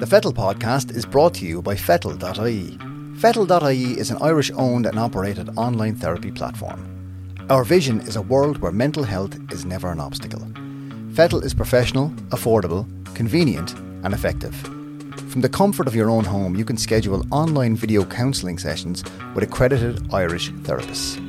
The Fettle podcast is brought to you by Fettle.ie. Fettle.ie is an Irish owned and operated online therapy platform. Our vision is a world where mental health is never an obstacle. Fettle is professional, affordable, convenient, and effective. From the comfort of your own home, you can schedule online video counselling sessions with accredited Irish therapists.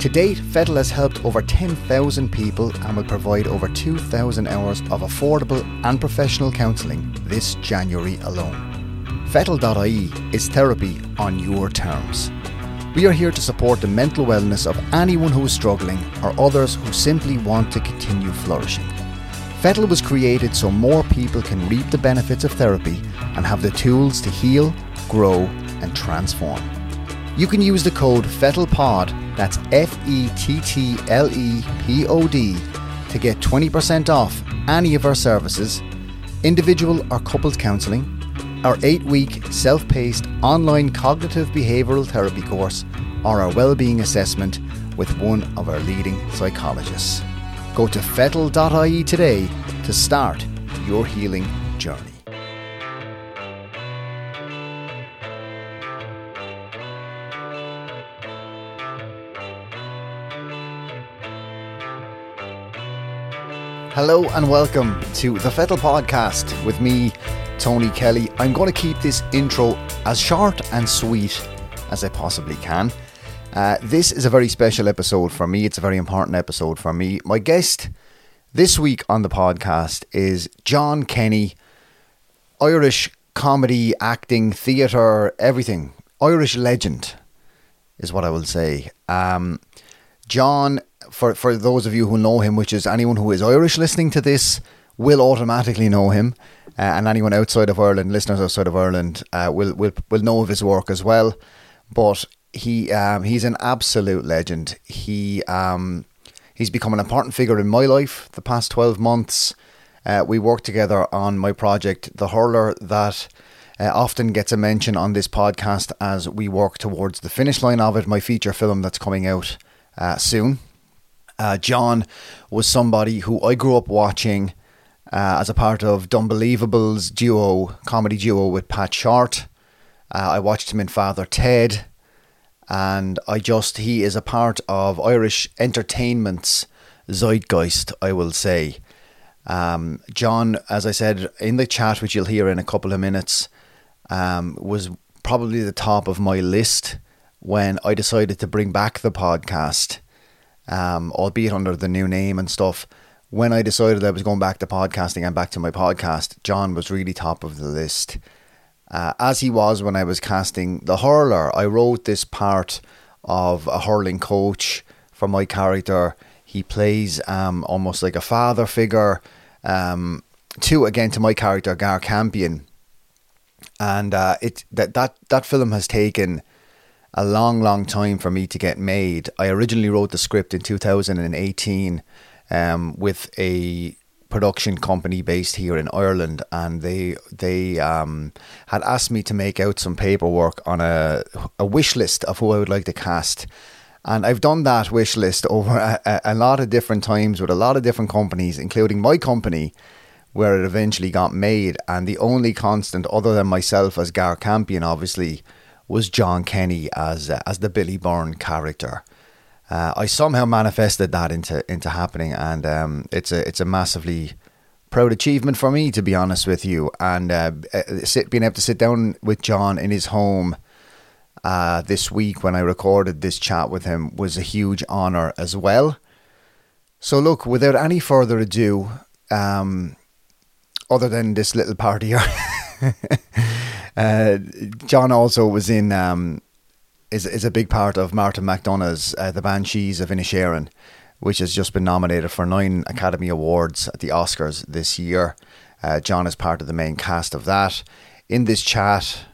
To date, Fettle has helped over 10,000 people and will provide over 2,000 hours of affordable and professional counselling this January alone. Fettle.ie is therapy on your terms. We are here to support the mental wellness of anyone who is struggling or others who simply want to continue flourishing. Fettle was created so more people can reap the benefits of therapy and have the tools to heal, grow, and transform. You can use the code FETTLEPOD, that's F E T T L E P O D, to get 20% off any of our services, individual or coupled counselling, our 8 week self paced online cognitive behavioural therapy course, or our wellbeing assessment with one of our leading psychologists. Go to fettle.ie today to start your healing journey. Hello and welcome to the Fettle Podcast with me, Tony Kelly. I'm going to keep this intro as short and sweet as I possibly can. Uh, this is a very special episode for me. It's a very important episode for me. My guest this week on the podcast is John Kenny, Irish comedy, acting, theatre, everything. Irish legend is what I will say. Um, John for for those of you who know him, which is anyone who is Irish listening to this, will automatically know him, uh, and anyone outside of Ireland, listeners outside of Ireland, uh, will will will know of his work as well. But he um, he's an absolute legend. He um, he's become an important figure in my life the past twelve months. Uh, we worked together on my project, The Hurler, that uh, often gets a mention on this podcast as we work towards the finish line of it. My feature film that's coming out uh, soon. Uh, John was somebody who I grew up watching uh, as a part of D'Unbelievables duo, comedy duo with Pat Short. Uh, I watched him in Father Ted, and I just, he is a part of Irish entertainment's zeitgeist, I will say. Um, John, as I said in the chat, which you'll hear in a couple of minutes, um, was probably the top of my list when I decided to bring back the podcast um, albeit under the new name and stuff. When I decided I was going back to podcasting and back to my podcast, John was really top of the list. Uh, as he was when I was casting The Hurler, I wrote this part of a hurling coach for my character. He plays um, almost like a father figure um, to again to my character Gar Campion, and uh, it that that that film has taken a long, long time for me to get made. I originally wrote the script in 2018 um, with a production company based here in Ireland, and they they um, had asked me to make out some paperwork on a a wish list of who I would like to cast. And I've done that wish list over a, a lot of different times with a lot of different companies, including my company, where it eventually got made. And the only constant, other than myself as Gar Campion, obviously, was John Kenny as uh, as the Billy Byrne character. Uh, I somehow manifested that into into happening, and um, it's a it's a massively proud achievement for me, to be honest with you. And uh, uh, sit, being able to sit down with John in his home uh, this week when I recorded this chat with him was a huge honor as well. So, look, without any further ado, um, other than this little part here. Uh, John also was in um, is is a big part of Martin McDonagh's uh, The Banshees of Inisherin, which has just been nominated for nine Academy Awards at the Oscars this year. Uh, John is part of the main cast of that. In this chat,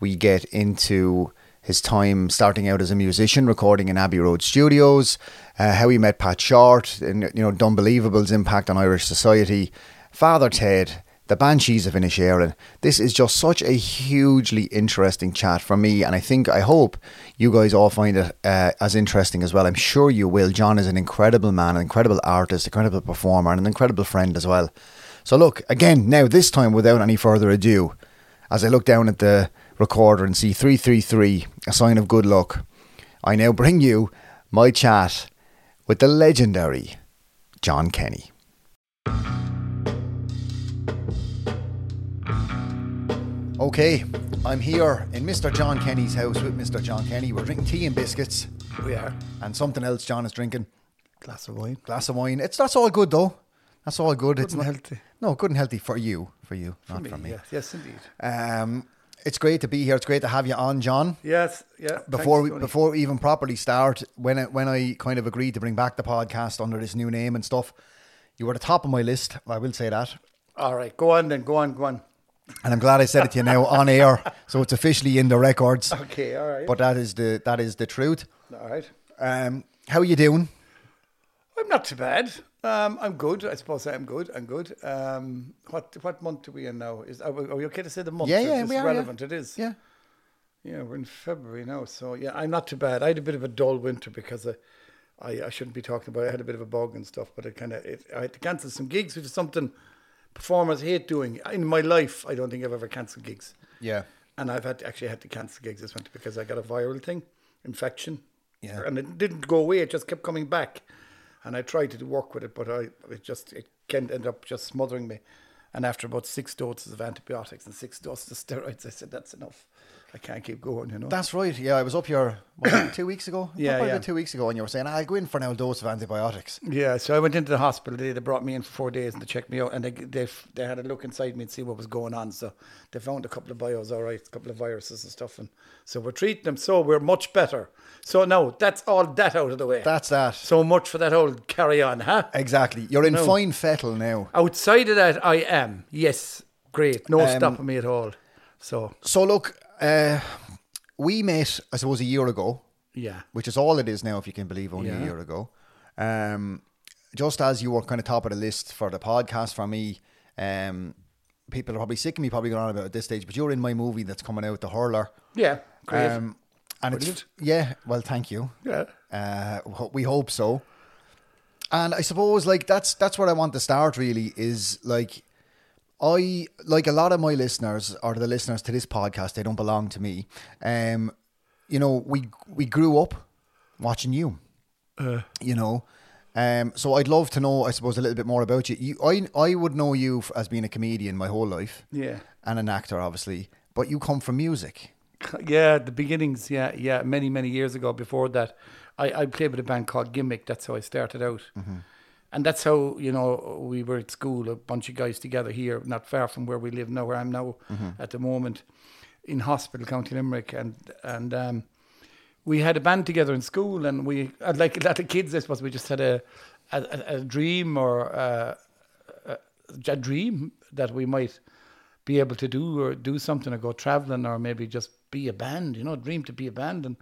we get into his time starting out as a musician, recording in Abbey Road Studios, uh, how he met Pat Short, and you know, D'Unbelievable's impact on Irish society, Father Ted, the Banshees of Inisherin. This is just such a hugely interesting chat for me, and I think, I hope you guys all find it uh, as interesting as well. I'm sure you will. John is an incredible man, an incredible artist, incredible performer, and an incredible friend as well. So, look, again, now this time without any further ado, as I look down at the recorder and see 333, a sign of good luck, I now bring you my chat with the legendary John Kenny. Okay, I'm here in Mr. John Kenny's house with Mr. John Kenny. We're drinking tea and biscuits We are. and something else John is drinking. Glass of wine. Glass of wine. It's that's all good though. That's all good. it's and not healthy. No, good and healthy for you, for you, For not me, for me. Yes, yes, indeed. Um, it's great to be here. It's great to have you on, John. Yes, yeah. Before we thanks, Tony. before we even properly start, when I, when I kind of agreed to bring back the podcast under this new name and stuff, you were the top of my list. I will say that, All right, go on then. Go on, go on. And I'm glad I said it to you now on air, so it's officially in the records. Okay, all right. But that is the that is the truth. all right. Um, how are you doing? I'm not too bad. Um, I'm good. I suppose I'm good. I'm good. Um, what what month are we in now? Is are we, are we okay to say the month? Yeah, yeah, we are. relevant. yeah. It is. Yeah. Yeah, we're in February now, so yeah, I'm not too bad. I had a bit of a dull winter because I, I, I shouldn't be talking about. it. I had a bit of a bug and stuff, but it kind of I had to cancel some gigs, which is something performers hate doing. In my life, I don't think I've ever cancelled gigs, Yeah. and I've had to, actually had to cancel gigs this winter because I got a viral thing, infection, Yeah. and it didn't go away. It just kept coming back, and I tried to work with it, but I it just it can end up just smothering me. And after about six doses of antibiotics and six doses of steroids, I said that's enough. I can't keep going, you know. That's right. Yeah, I was up here it two weeks ago. Yeah, Probably yeah. two weeks ago, and you were saying I'll go in for an dose of antibiotics. Yeah, so I went into the hospital. They, they brought me in for four days and they checked me out, and they they they had a look inside me and see what was going on. So they found a couple of bios, all right, a couple of viruses and stuff, and so we're treating them. So we're much better. So now that's all that out of the way. That's that. so much for that old carry on, huh? Exactly. You're in No. fine fettle now. Outside of that, I am yes, great, no Um, stopping me at all. So So look, uh, we met, I suppose, a year ago, yeah, which is all it is now, if you can believe, only a year ago. Um, just as you were kind of top of the list for the podcast for me, um, people are probably sick of me probably going on about at this stage, but you're in my movie that's coming out, The Hurler. yeah, great, Um, and it's yeah, well, thank you. yeah, Uh, we hope so. And I suppose like that's that's where I want to start. Really is like I like a lot of my listeners or the listeners to this podcast. They don't belong to me. Um, you know, we we grew up watching you. Uh. you know. Um, so I'd love to know, I suppose, a little bit more about you. you I I would know you as being a comedian my whole life yeah. and an actor, obviously. But you come from music. Yeah, the beginnings. Yeah, yeah. Many, many years ago. Before that, I, I played with a band called Gimmick. That's how I started out, and that's how you know we were at school. A bunch of guys together here, not far from where we live now, where I'm now at the moment, in Hospital, County Limerick, and and um, we had a band together in school, and we uh, like a lot of kids. I suppose we just had a a, a- dream or a, a, a dream that we might be able to do or do something or go traveling or maybe just be a band, you know, dream to be a band and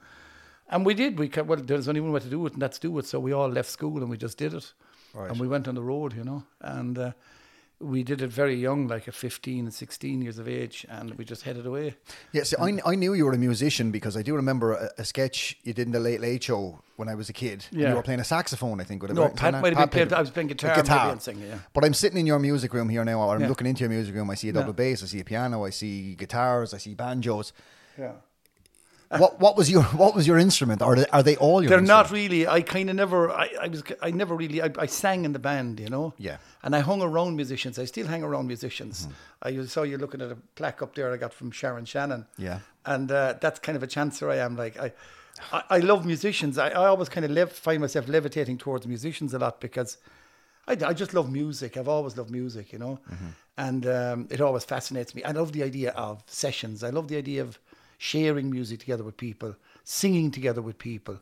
and we did. We well, there's only one way to do it, and that's do it. So we all left school and we just did it, Right. and we went on the road, you know, and uh, we did it very young, like at 15 and 16 years of age, and we just headed away. Yeah, see, I, I knew you were a musician because I do remember a, a sketch you did in the Late Late Show when I was a kid. Yeah. you were playing a saxophone, I think. No, Pat might have been playing- I was playing guitar, maybe, and singing, yeah. But I'm sitting in your music room here now, or I'm Yeah. looking into your music room. I see a double bass, I see a piano, I see guitars, I see banjos. Yeah. what what was your what was your instrument? Are they, are they all your? They're not really. I kind of never. I, I was. I never really. I, I sang in the band, you know. Yeah. And I hung around musicians. I still hang around musicians. Mm-hmm. I saw you looking at a plaque up there I got from Sharon Shannon. Yeah. And uh, that's kind of a chancer I am. Like I, I, I love musicians. I, I always kind of lev- find myself levitating towards musicians a lot because I, I just love music. I've always loved music, you know, and um, it always fascinates me. I love the idea of sessions. I love the idea of sharing music together with people, singing together with people.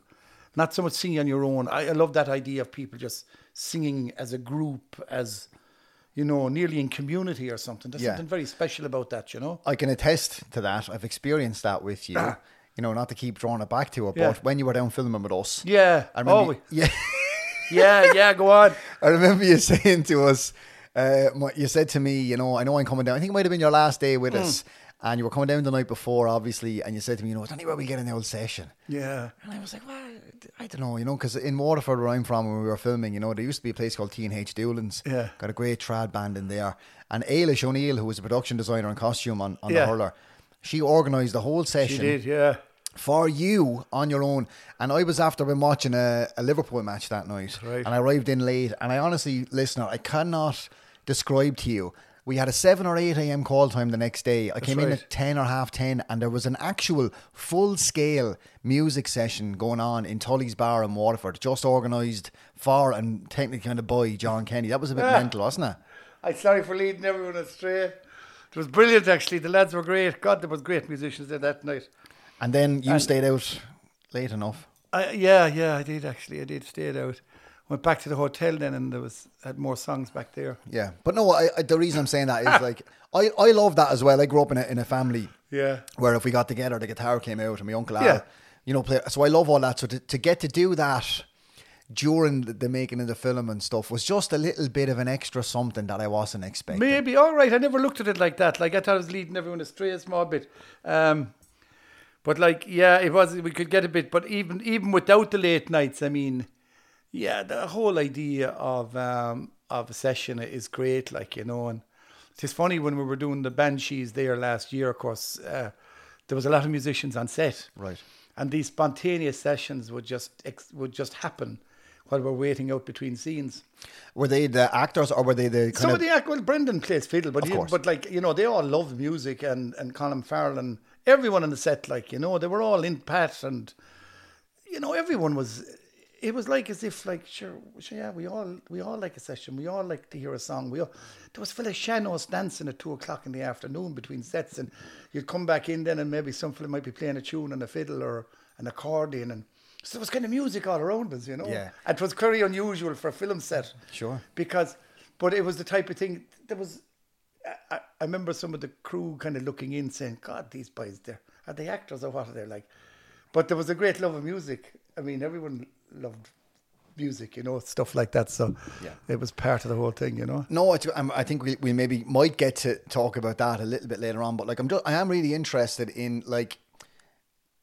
Not so much singing on your own. I, I love that idea of people just singing as a group, as you know, nearly in community or something. There's Yeah. something very special about that, you know. I can attest to that. I've experienced that with you. you know, not to keep drawing it back to it, Yeah. but when you were down filming with us, Yeah. I remember. oh, we- yeah. yeah, yeah. Go on. I remember you saying to us, uh, you said to me, you know, I know I'm coming down. I think it might have been your last day with us, and you were coming down the night before, obviously, and you said to me, you know, it's anywhere we get an old session. Yeah. And I was like, well, I don't know, you know, because in Waterford, where I'm from, when we were filming, you know, there used to be a place called T and H Doolan's. Yeah. got a great trad band in there, and Ailish O'Neill, who was a production designer and costume on, on Yeah. the hurler, she organised the whole session. She did, yeah. for you on your own. And I was after been watching a, a Liverpool match that night, Right. and I arrived in late. And I honestly, listener, I cannot describe to you. We had a seven or eight a.m. call time the next day. I came in at ten or half ten, and there was an actual full scale music session going on in Tully's Bar in Waterford, just organised for and technically kind of by John Kenny. That was a bit Yeah. mental, wasn't it? I'm sorry for leading everyone astray. It was brilliant, actually. The lads were great. God, there was great musicians there that night. And then you And- stayed out late enough. I, yeah, yeah, I did actually. I did stay out. Went back to the hotel then, and there was had more songs back there. Yeah, but no, I, I, the reason I'm saying that is like I, I love that as well. I grew up in a in a family Yeah, where if we got together, the guitar came out, and my uncle Al, Yeah. you know, play. So I love all that. So to, to get to do that during the, the making of the film and stuff was just a little bit of an extra something that I wasn't expecting. maybe. All right, I never looked at it like that. Like I thought I was leading everyone astray a small bit. Um, but like, yeah, it was. We could get a bit, but even even without the late nights, I mean, yeah, the whole idea of um of a session is great. Like you know, and it's funny when we were doing the banshees there last year. Of course, uh, there was a lot of musicians on set. Right. and these spontaneous sessions would just ex- would just happen while we're waiting out between scenes. Were they the actors or were they the Some of, of the act- well, Brendan plays fiddle, but he, but like you know, they all loved music and and Colin Farrell and everyone on the set, like you know, they were all in pat and you know, everyone was. It was like as if like sure, sure yeah, we all we all like a session. We all like to hear a song. We all there was fella sean-nós dancing at two o'clock in the afternoon between sets, and you'd come back in then, and maybe some fella might be playing a tune on a fiddle or an accordion, and so there was kind of music all around us, you know. Yeah. and it was very unusual for a film set. Sure. because, but it was the type of thing. There was I, I remember some of the crew kind of looking in saying, God, these boys, there are they actors or what are they like? But there was a great love of music. I mean, everyone loved music, you know, stuff like that. So Yeah. it was part of the whole thing, you know. No, it's, I think we, we maybe might get to talk about that a little bit later on. But like, I'm just, I am really interested in like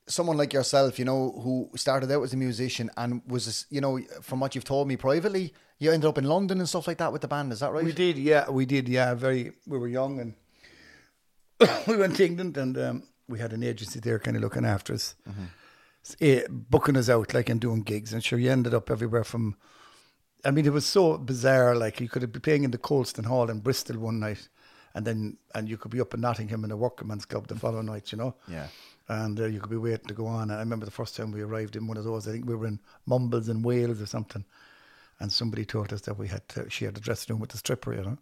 someone like yourself, you know, who started out as a musician and was, you know, from what you've told me privately, you ended up in London and stuff like that with the band. Is that right? We did, yeah, we did, yeah. Very, we were young and we went to England and um, we had an agency there kind of looking after us, eh, booking us out like and doing gigs. And sure, you ended up everywhere from. I mean, it was so bizarre. Like you could be playing in the Colston Hall in Bristol one night, and then and you could be up in Nottingham in a workman's club the following night. You know. Yeah. And uh, you could be waiting to go on. I remember the first time we arrived in one of those. I think we were in Mumbles in Wales or something. And somebody told us that we had to share the dressing room with the stripper, you know,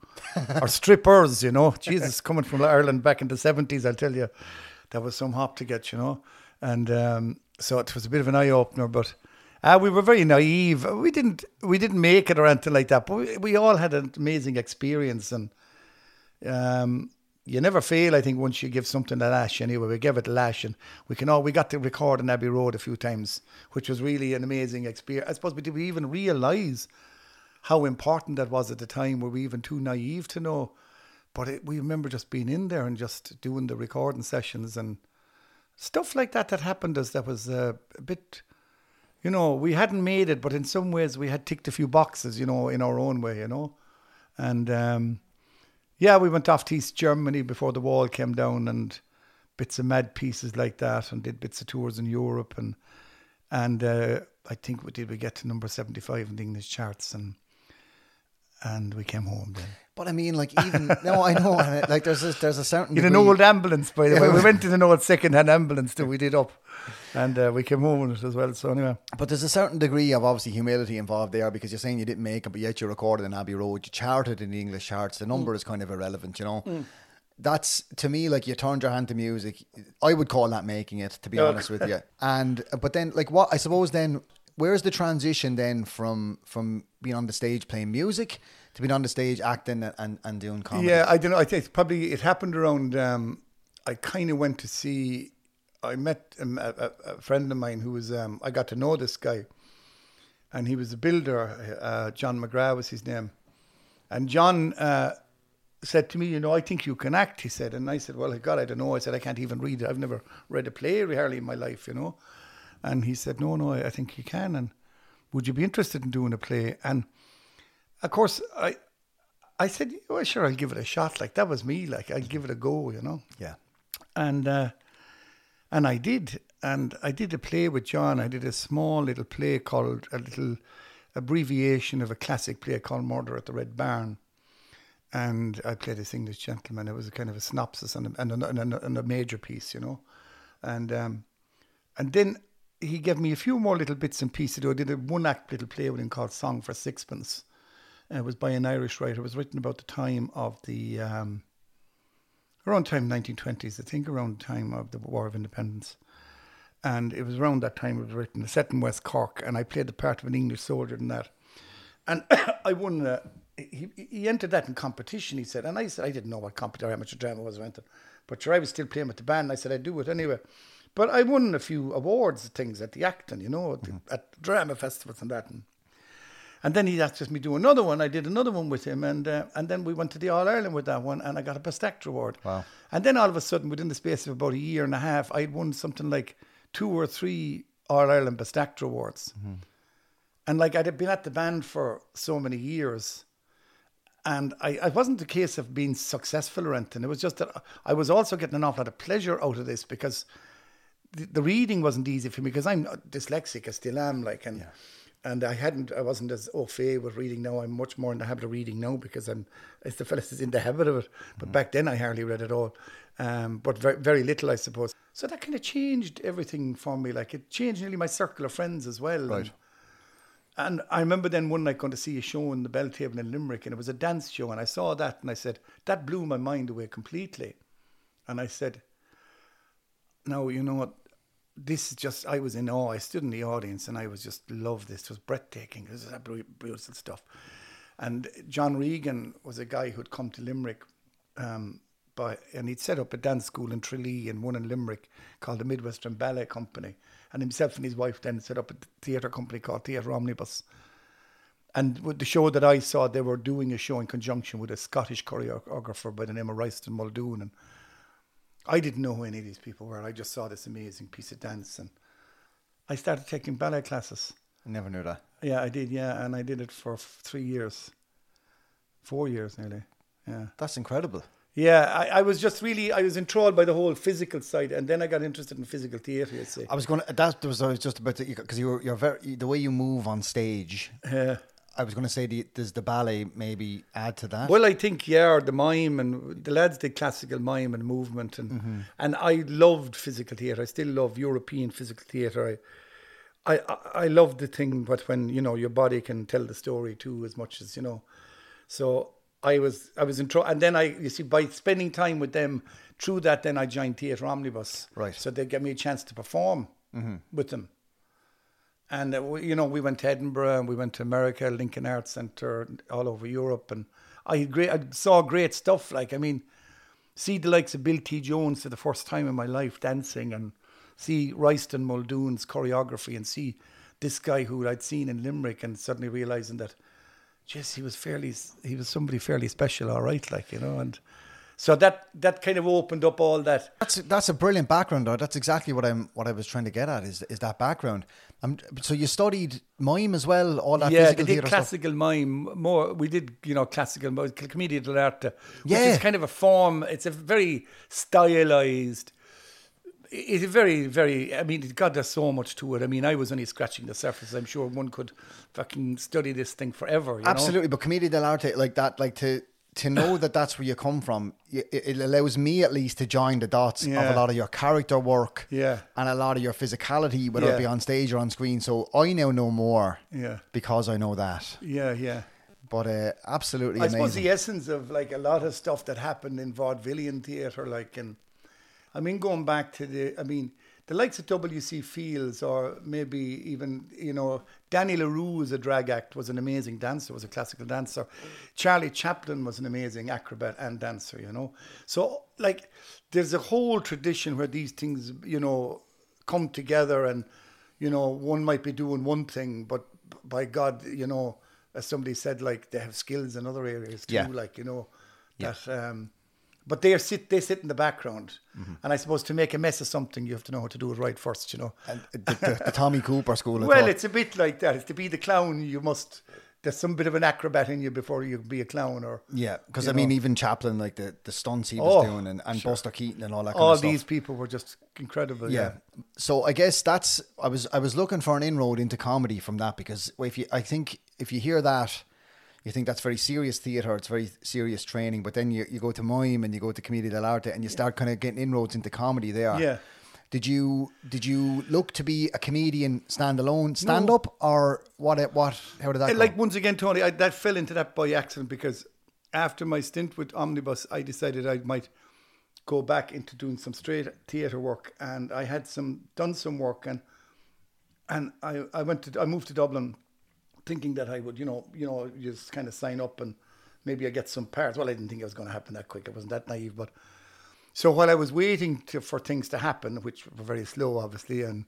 or strippers, you know. Jesus, coming from Ireland back in the seventies, I'll tell you, that was some hop to get, you know. And um, so it was a bit of an eye opener, but uh, we were very naive. We didn't we didn't make it or anything like that, but we, we all had an amazing experience, and um, you never fail. I think once you give something a lash. Anyway, we gave it a lash, and we can all we got to record in Abbey Road a few times, which was really an amazing experience. I suppose, but did we even realise how important that was at the time? Were we even too naive to know? But it, we remember just being in there and just doing the recording sessions and stuff like that that happened us that was uh, a bit you know we hadn't made it but in some ways we had ticked a few boxes you know in our own way you know? And um, yeah we went off to east germany before the wall came down and bits of mad pieces like that and did bits of tours in europe and and uh, i think we did we get to number 75 in the english charts and and we came home then But I mean, like even no, I know, like there's a, there's a certain in an old ambulance, by the way. We went in an old second-hand ambulance that we did up, and uh, we came home in it as well. So anyway, But there's a certain degree of obviously humility involved there because you're saying you didn't make it, but yet you recorded in Abbey Road, you charted in the English charts. The number is kind of irrelevant, you know. That's to me like you turned your hand to music. I would call that making it, to be honest with you. And but then like what I suppose then where's the transition then from from being on the stage playing music to being on the stage acting and, and, doing comedy? yeah, I don't know. I think probably it happened around. Um, I kind of went to see. I met um, a, a, friend of mine who was. Um, I got to know this guy, and he was a builder. Uh, John McGrath was his name, and John. Uh, said to me, you know, I think you can act, he said. And I said, well, God, I don't know. I said, I can't even read. I've never read a play hardly in my life, you know. And he said, no, no, I, think you can. And would you be interested in doing a play? And of course, I I said, well, sure, I'll give it a shot. Like that was me. Like I'll give it a go, you know. Yeah. And uh, and I did, and I did a play with John. I did a small little play called a little abbreviation of a classic play called Murder at the Red Barn. And I played this English gentleman. It was a kind of a synopsis and a, and a, and a, and a major piece, you know. And um, and then he gave me a few more little bits and pieces. I did a one act little play with him called Song for Sixpence. it was by an Irish writer. It was written about the time of the um, around time 1920s, I think, around the time of the War of Independence. And it was around that time it was written, set in West Cork, and I played the part of an English soldier in that. And I won. Uh, he, he entered that in competition. He said, and I said I didn't know what competition, how much drama was or anything, but sure, I was still playing with the band. I said I'd do it anyway. But I won a few awards things at the Acton, you know, at, the, mm-hmm. at drama festivals and that. And, and then he asked me to do another one. I did another one with him, and uh, and then we went to the All Ireland with that one, and I got a Best Actor award. Wow! And then all of a sudden, within the space of about a year and a half, I'd won something like two or three All Ireland Best Actor awards. Mm-hmm. And like I'd been at the band for so many years, and I, it wasn't a case of being successful or anything. It was just that I was also getting an awful lot of pleasure out of this because the, the reading wasn't easy for me because I'm dyslexic. I still am, like, and. Yeah and I hadn't, I wasn't as au fait with reading now. I'm much more in the habit of reading now because I'm, as the fellas is in the habit of it. But mm. back then I hardly read at all, um, but very, very little, I suppose. So that kind of changed everything for me. Like it changed nearly my circle of friends as well. Right. And, and I remember then one night going to see a show in the Belltable in Limerick, and it was a dance show, and I saw that, and I said that blew my mind away completely. And I said, "No, you know what? this is just I was in awe. I stood in the audience and I was just loved this. It was breathtaking. This is beautiful stuff. And John Regan was a guy who'd come to Limerick, um, by, and he'd set up a dance school in Tralee and one in Limerick called the Midwestern Ballet Company. And himself and his wife then set up a theatre company called Theatre Omnibus. And with the show that I saw, they were doing a show in conjunction with a Scottish choreographer by the name of Royston Maldoom. And I didn't know who any of these people were. I just saw this amazing piece of dance and I started taking ballet classes. I never knew that. Yeah, I did. Yeah, and I did it for three years, four years nearly. Yeah, that's incredible. Yeah, I, I was just really I was enthralled by the whole physical side, and then I got interested in physical theatre. Say I was going to that was I was just about to because you, are you're very the way you move on stage. Yeah. I was going to say, the, does the ballet maybe add to that? Well, I think yeah, the mime and the lads did classical mime and movement, and mm-hmm. and I loved physical theatre. I still love European physical theatre. I, I I love the thing, but when you know your body can tell the story too, as much as you know. So I was I was in trouble, and then I you see by spending time with them through that, then I joined Theatre Omnibus. Right. So they gave me a chance to perform mm-hmm. with them. And uh, you know, we went to Edinburgh and we went to America, Lincoln Arts Centre, all over Europe, and I great, I saw great stuff. Like, I mean, see the likes of Bill T. Jones for the first time in my life dancing, and see Royston Maldoom's choreography, and see this guy who I'd seen in Limerick, and suddenly realizing that, just he was fairly, he was somebody fairly special, all right, like you know, and so that that kind of opened up all that. That's that's a brilliant background, though. That's exactly what I'm what I was trying to get at is is that background. Um, so you studied mime as well, all that. Yeah, they did classical stuff. mime more. We did you know classical commedia dell'arte, which yeah. is kind of a form. It's a very stylized. It's very, very. I mean, God, there's so much to it. I mean, I was only scratching the surface. I'm sure one could fucking study this thing forever. Absolutely, know? but commedia dell'arte like that, like to to know that that's where you come from, it, allows me at least to join the dots yeah. of a lot of your character work, yeah, and a lot of your physicality, whether yeah. it be on stage or on screen. So I now know more, yeah, because I know that. Yeah, yeah. But uh, absolutely, I amazing. suppose the essence of like a lot of stuff that happened in vaudevillian theatre, like, and I mean, going back to the, I mean, the likes of W.C. Fields or maybe even, you know, Danny La Rue was a drag act, was an amazing dancer, was a classical dancer. Charlie Chaplin was an amazing acrobat and dancer, you know. So, like, there's a whole tradition where these things, you know, come together and, you know, one might be doing one thing, but by God, you know, as somebody said, like, they have skills in other areas too, yeah. like, you know, that, um, But they sit they sit in the background, Mm-hmm. and I suppose to make a mess of something, you have to know how to do it right first. You know. And the, the, the Tommy Cooper school. of Well, thought. it's a bit like that. It's to be the clown, you must. There's some bit of an acrobat in you before you be a clown, or yeah, because I mean, even Chaplin, like the, the stunts he was Oh, doing, and, and Buster Keaton and all that. Kind all these people were just incredible. yeah. Yeah. So I guess that's I was I was looking for an inroad into comedy from that because if you I think if you hear that you think that's very serious theatre, it's very serious training, but then you, you go to mime and you go to commedia dell'arte and you start kind of getting inroads into comedy there. Yeah. Did you did you look to be a comedian standalone, stand up, or what? What? How did that? And go? like once again, Tony, I, that fell into that by accident because after my stint with Omnibus, I decided I might go back into doing some straight theatre work, and I had some done some work, and and I, I went to I moved to Dublin, thinking that I would you know you know just kind of sign up and maybe I get some parts. Well, I didn't think it was going to happen that quick. I wasn't that naive, but so while I was waiting to, for things to happen, which were very slow, obviously, and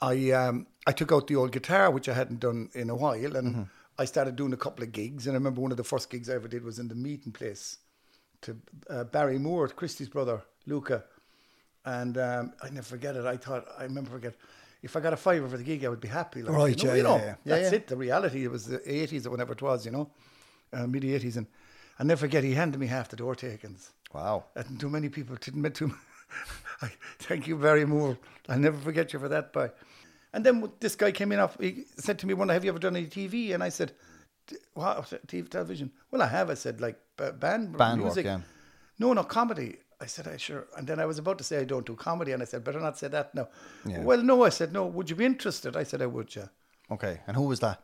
I um, I took out the old guitar, which I hadn't done in a while, and I started doing a couple of gigs. And I remember one of the first gigs I ever did was in the meeting place to uh, Barry Moore, Christy's brother, Luka. And um, I never forget it. I thought, I remember forget, if I got a fiver for the gig, I would be happy. Like, Right, you know, yeah, you know, yeah, yeah. That's yeah. it. The reality, it was the 80s or whenever it was, you know, uh, mid 80s. And I never forget, he handed me half the door takings. wow. And too many people didn't too. I, thank you very much. I'll never forget you for that, boy. And then this guy came in. Off, he said to me, "One, have you ever done any TV?" And I said, "T- "What TV television?" Well, I have. I said, "Like ba- band Band work, music." yeah. No, no comedy. I said, "I sure." And then I was about to say I don't do comedy, and I said, "Better not say that now." Yeah. Well, no, I said, "No." Would you be interested? I said, "I would." Yeah. Okay. And who was that?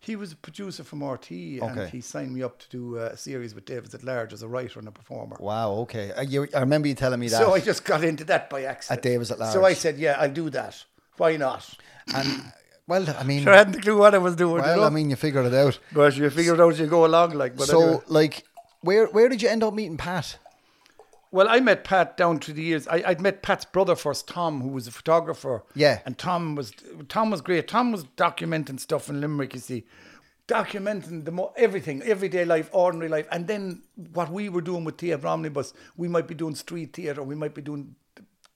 He was a producer from RT, and Okay. he signed me up to do a series with Davis at Large as a writer and a performer. Wow. Okay. I, you, I remember you telling me that. So I just got into that by accident. At Davis at Large. So I Large. said, yeah, I'll do that. Why not? and well, I mean, Sure, I hadn't a clue what I was doing. well, you know? I mean, you figured it out. but you figure it out as you go along, like. But so, anyway. like, where where did you end up meeting Pat? Well, I met Pat down through the years. I, I'd met Pat's brother first, Tom, who was a photographer. Yeah. and Tom was Tom was great. Tom was documenting stuff in Limerick. You see, documenting the mo- everything, everyday life, ordinary life, and then what we were doing with Theatre Omnibus, we might be doing street theatre, we might be doing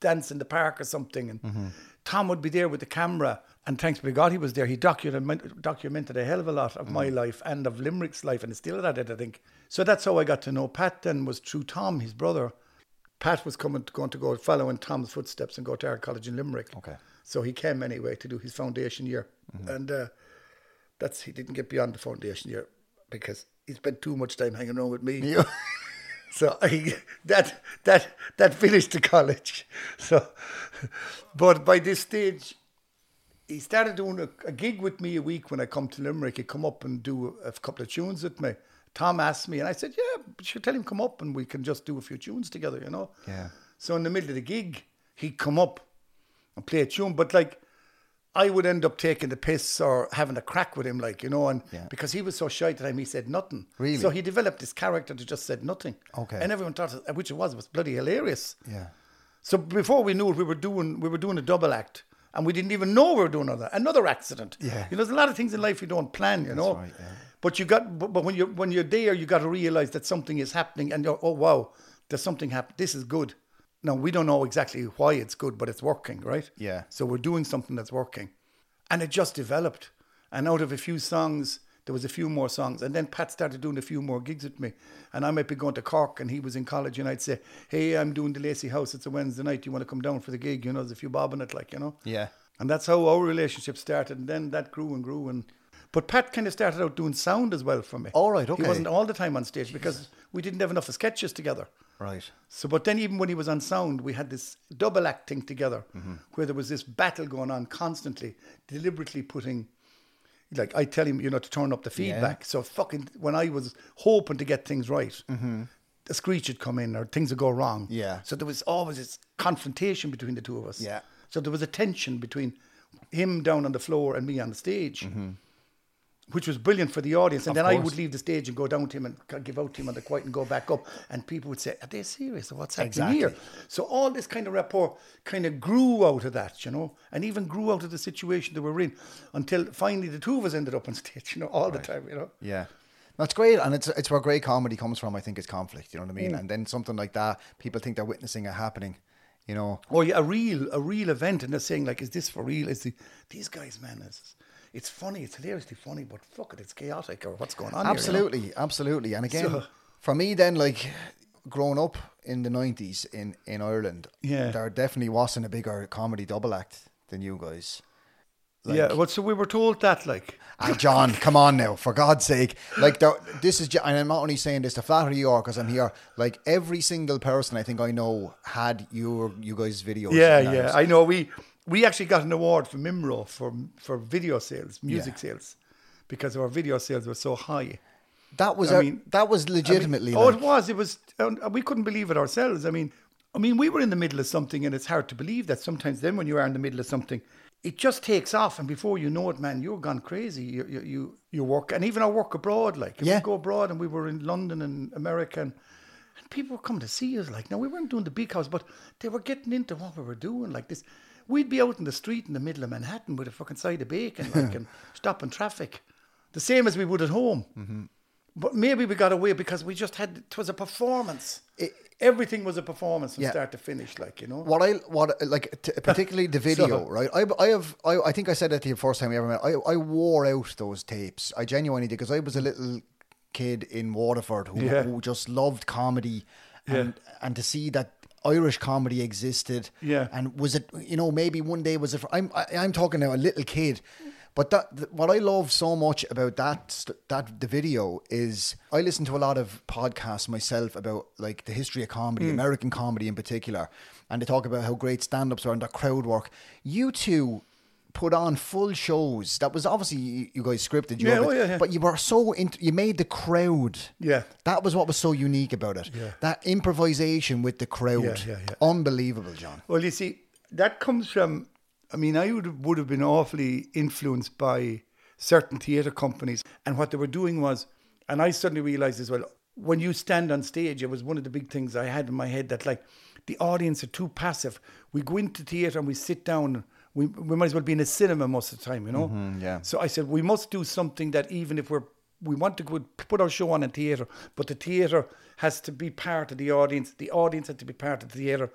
dance in the park or something, and mm-hmm. Tom would be there with the camera. And thanks be to God, he was there. He documented documented a hell of a lot of my mm. life and of Limerick's life, and still at it, I think. So that's how I got to know Pat. Then was through Tom, his brother. Pat was coming going to go follow in Tom's footsteps and go to our College in Limerick. Okay. So he came anyway to do his foundation year, and uh, that's he didn't get beyond the foundation year because he spent too much time hanging around with me. So I, that that that finished the college. So, but by this stage, he started doing a, a gig with me a week when I come to Limerick. He'd come up and do a, a couple of tunes with me. Tom asked me, and I said, "Yeah, should tell him come up and we can just do a few tunes together," you know. Yeah. So in the middle of the gig, he'd come up and play a tune, but like. I would end up taking the piss or having a crack with him, like you know, and Yeah. because he was so shy at the time, he said nothing. Really? So he developed this character that just said nothing. Okay. And everyone thought, which it was, it was bloody hilarious. Yeah. So before we knew it, we were doing we were doing a double act, and we didn't even know we were doing another another accident. Yeah. you know, there's a lot of things in life you don't plan. You know, right, yeah. but you got but, but when you when you're there, you got to realize that something is happening, and you're oh wow, there's something happening. This is good. Now we don't know exactly why it's good, but it's working, right? Yeah. So we're doing something that's working, and it just developed. And out of a few songs, there was a few more songs, and then Pat started doing a few more gigs with me. And I might be going to Cork, and he was in college, and I'd say, "Hey, I'm doing the Lacey House. It's a Wednesday night. You want to come down for the gig? You know, there's a few bob in it, like you know." Yeah. And that's how our relationship started. And then that grew and grew. And but Pat kind of started out doing sound as well for me. All right, okay. He wasn't all the time on stage because we didn't have enough of sketches together. Right. So, but then even when he was on sound, we had this double acting together, Mm-hmm. where there was this battle going on constantly, deliberately putting. Like I tell him, you know, to turn up the feedback. So fucking when I was hoping to get things right, a screech would come in or things would go wrong. Mm-hmm. Yeah. So there was always this confrontation between the two of us. Yeah. So there was a tension between him down on the floor and me on the stage, which was brilliant for the audience. And. Of then I would leave the stage and go down to him and give out to him on the quiet and go back up. And people would say, Are they serious? What's happening Exactly. here? So all this kind of rapport kind of grew out of that, you know, and even grew out of the situation that we're in until finally the two of us ended up on stage, you know, all the time, you know. Yeah. That's great, and it's it's where great comedy comes from. I think is conflict. You know what I Mm. mean? And then something like that, people think they're witnessing a happening. You know, Or yeah, a real a real event, and they're saying like, "Is this for real?" Is the these guys, man? It's, it's funny. It's hilariously funny, but fuck it, it's chaotic. Or what's going on? here, you know? absolutely, absolutely. And again, So- for me, then like growing up in the nineties in in Ireland, Yeah. there definitely wasn't a bigger comedy double act than you guys. yeah. Well, so we were told that, like, Ah, John, come on now, for God's sake! Like, there, this is, and I'm not only saying this to flatter you or because I'm here. Like, every single person I think I know had your you guys' videos. yeah, yeah. I know. We we actually got an award from Mimro for for video sales, music Yeah. sales, because our video sales were so high. that was I our- mean- that was I mean, legitimately. oh, it was. It was. And we couldn't believe it ourselves. I mean, I mean, we were in the middle of something, and it's hard to believe that sometimes. Then, when you are in the middle of something, it just takes off, and before you know it, man, you're gone crazy. You you you, you work, and even our work abroad. Like, if Yeah. we go abroad, and we were in London and America, and, and people were coming to see us. Like, now we weren't doing the big house, but they were getting into what we were doing. Like this, we'd be out in the street in the middle of Manhattan with a fucking side of bacon, like, and stopping traffic, the same as we would at home. Mm-hmm. But maybe we got away because we just had it was a performance. Everything was a performance from Yeah. start to finish, like you know. what I what like t- particularly the video, So- right? I I have I, I think I said that to you the first time we ever met. I I wore out those tapes. I genuinely did because I was a little kid in Waterford who, Yeah. who just loved comedy, and and to see that. Irish comedy existed, Yeah. and was it you know maybe one day was it? I'm I, I'm talking now a little kid, but that th- what I love so much about that st- that the video is I listen to a lot of podcasts myself about like the history of comedy, mm. American comedy in particular, and they talk about how great stand-ups are and their crowd work. You two put on full shows. That was obviously you, guys scripted, you Yeah, have oh, yeah, yeah. but you were so you made the crowd. Yeah. that was what was so unique about it. Yeah. That improvisation with the crowd, Yeah, yeah, yeah. unbelievable, John. Well, you see, that comes from. I mean, I would would have been awfully influenced by certain theatre companies, and what they were doing was, and I suddenly realised as well. When you stand on stage, it was one of the big things I had in my head that like the audience are too passive. We go into theatre and we sit down. We, we might as well be in a cinema most of the time, you know. yeah. So I said we must do something that even if we're we want to put our show on in theatre, but the theatre has to be part of the audience. The audience has to be part of the theatre.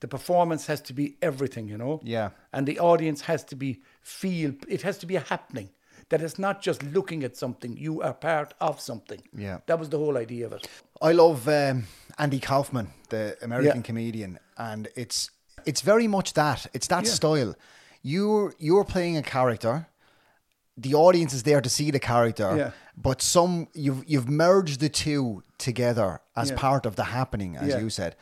The performance has to be everything, you know. Yeah. And the audience has to be feel. It has to be a happening. That it's not just looking at something. You are part of something. Yeah. That was the whole idea of it. I love um, Andy Kaufman, the American Yeah. comedian, and it's it's very much that. It's that Yeah. style. You're you're playing a character. The audience is there to see the character, Yeah. but some you've you've merged the two together as Yeah. part of the happening, as Yeah. you said.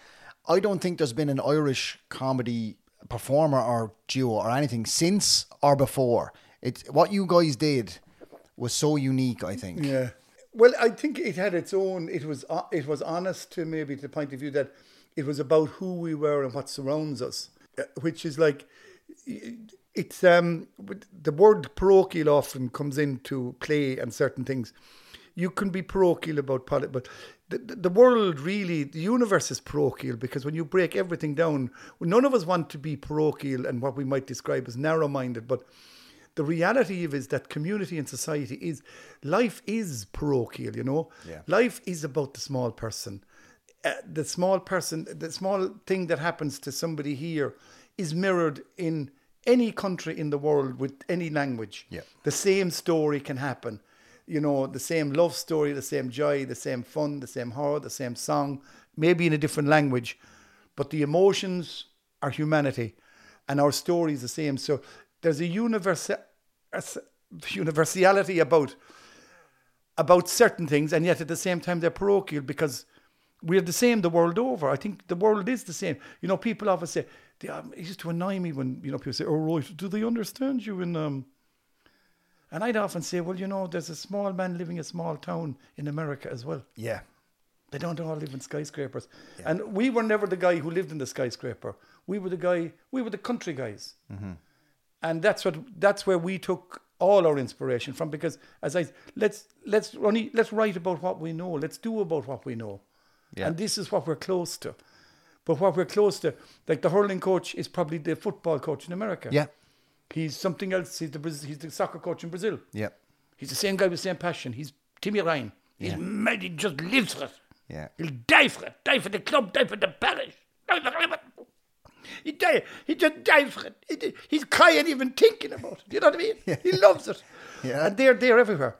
I don't think there's been an Irish comedy performer or duo or anything since or before. It what you guys did was so unique. I think. Yeah. Well, I think it had its own. It was uh, it was honest to maybe to the point of view that it was about who we were and what surrounds us, uh, which is like it's um the word parochial often comes into play and certain things. You can be parochial about politics, but the, the world really, the universe is parochial because when you break everything down, none of us want to be parochial and what we might describe as narrow-minded, but the reality of is that community and society is life is parochial you know Yeah. life is about the small person uh, the small person the small thing that happens to somebody here is mirrored in any country in the world with any language Yeah. the same story can happen. You know the same love story the same joy the same fun the same horror the same song maybe in a different language but the emotions are humanity and our story is the same. So there's a universal universality about about certain things and yet at the same time they're parochial because we're the same the world over. I think the world is the same. You know people often say they, um, it used to annoy me when you know people say oh right do they understand you in um and i'd often say well you know there's a small man living in a small town in america as well Yeah. they don't all live in skyscrapers. And we were never the guy who lived in the skyscraper. We were the guy, we were the country guys. And that's what that's where we took all our inspiration from because as I let's let's only let's write about what we know. Let's do about what we know. Yeah. And this is what we're close to. But what we're close to, like the hurling coach is probably the football coach in America. Yeah. He's something else. He's the he's the soccer coach in Brazil. Yeah. He's the same guy with the same passion. He's Timmy Ryan. He's Yeah. mad. He just lives for it. Yeah. He'll die for it. Die for the club. Die for the parish. Die for everything. He die. He just dies for it. He, he's crying even thinking about it. You know what I mean? Yeah. He loves it. Yeah. And they're they're everywhere.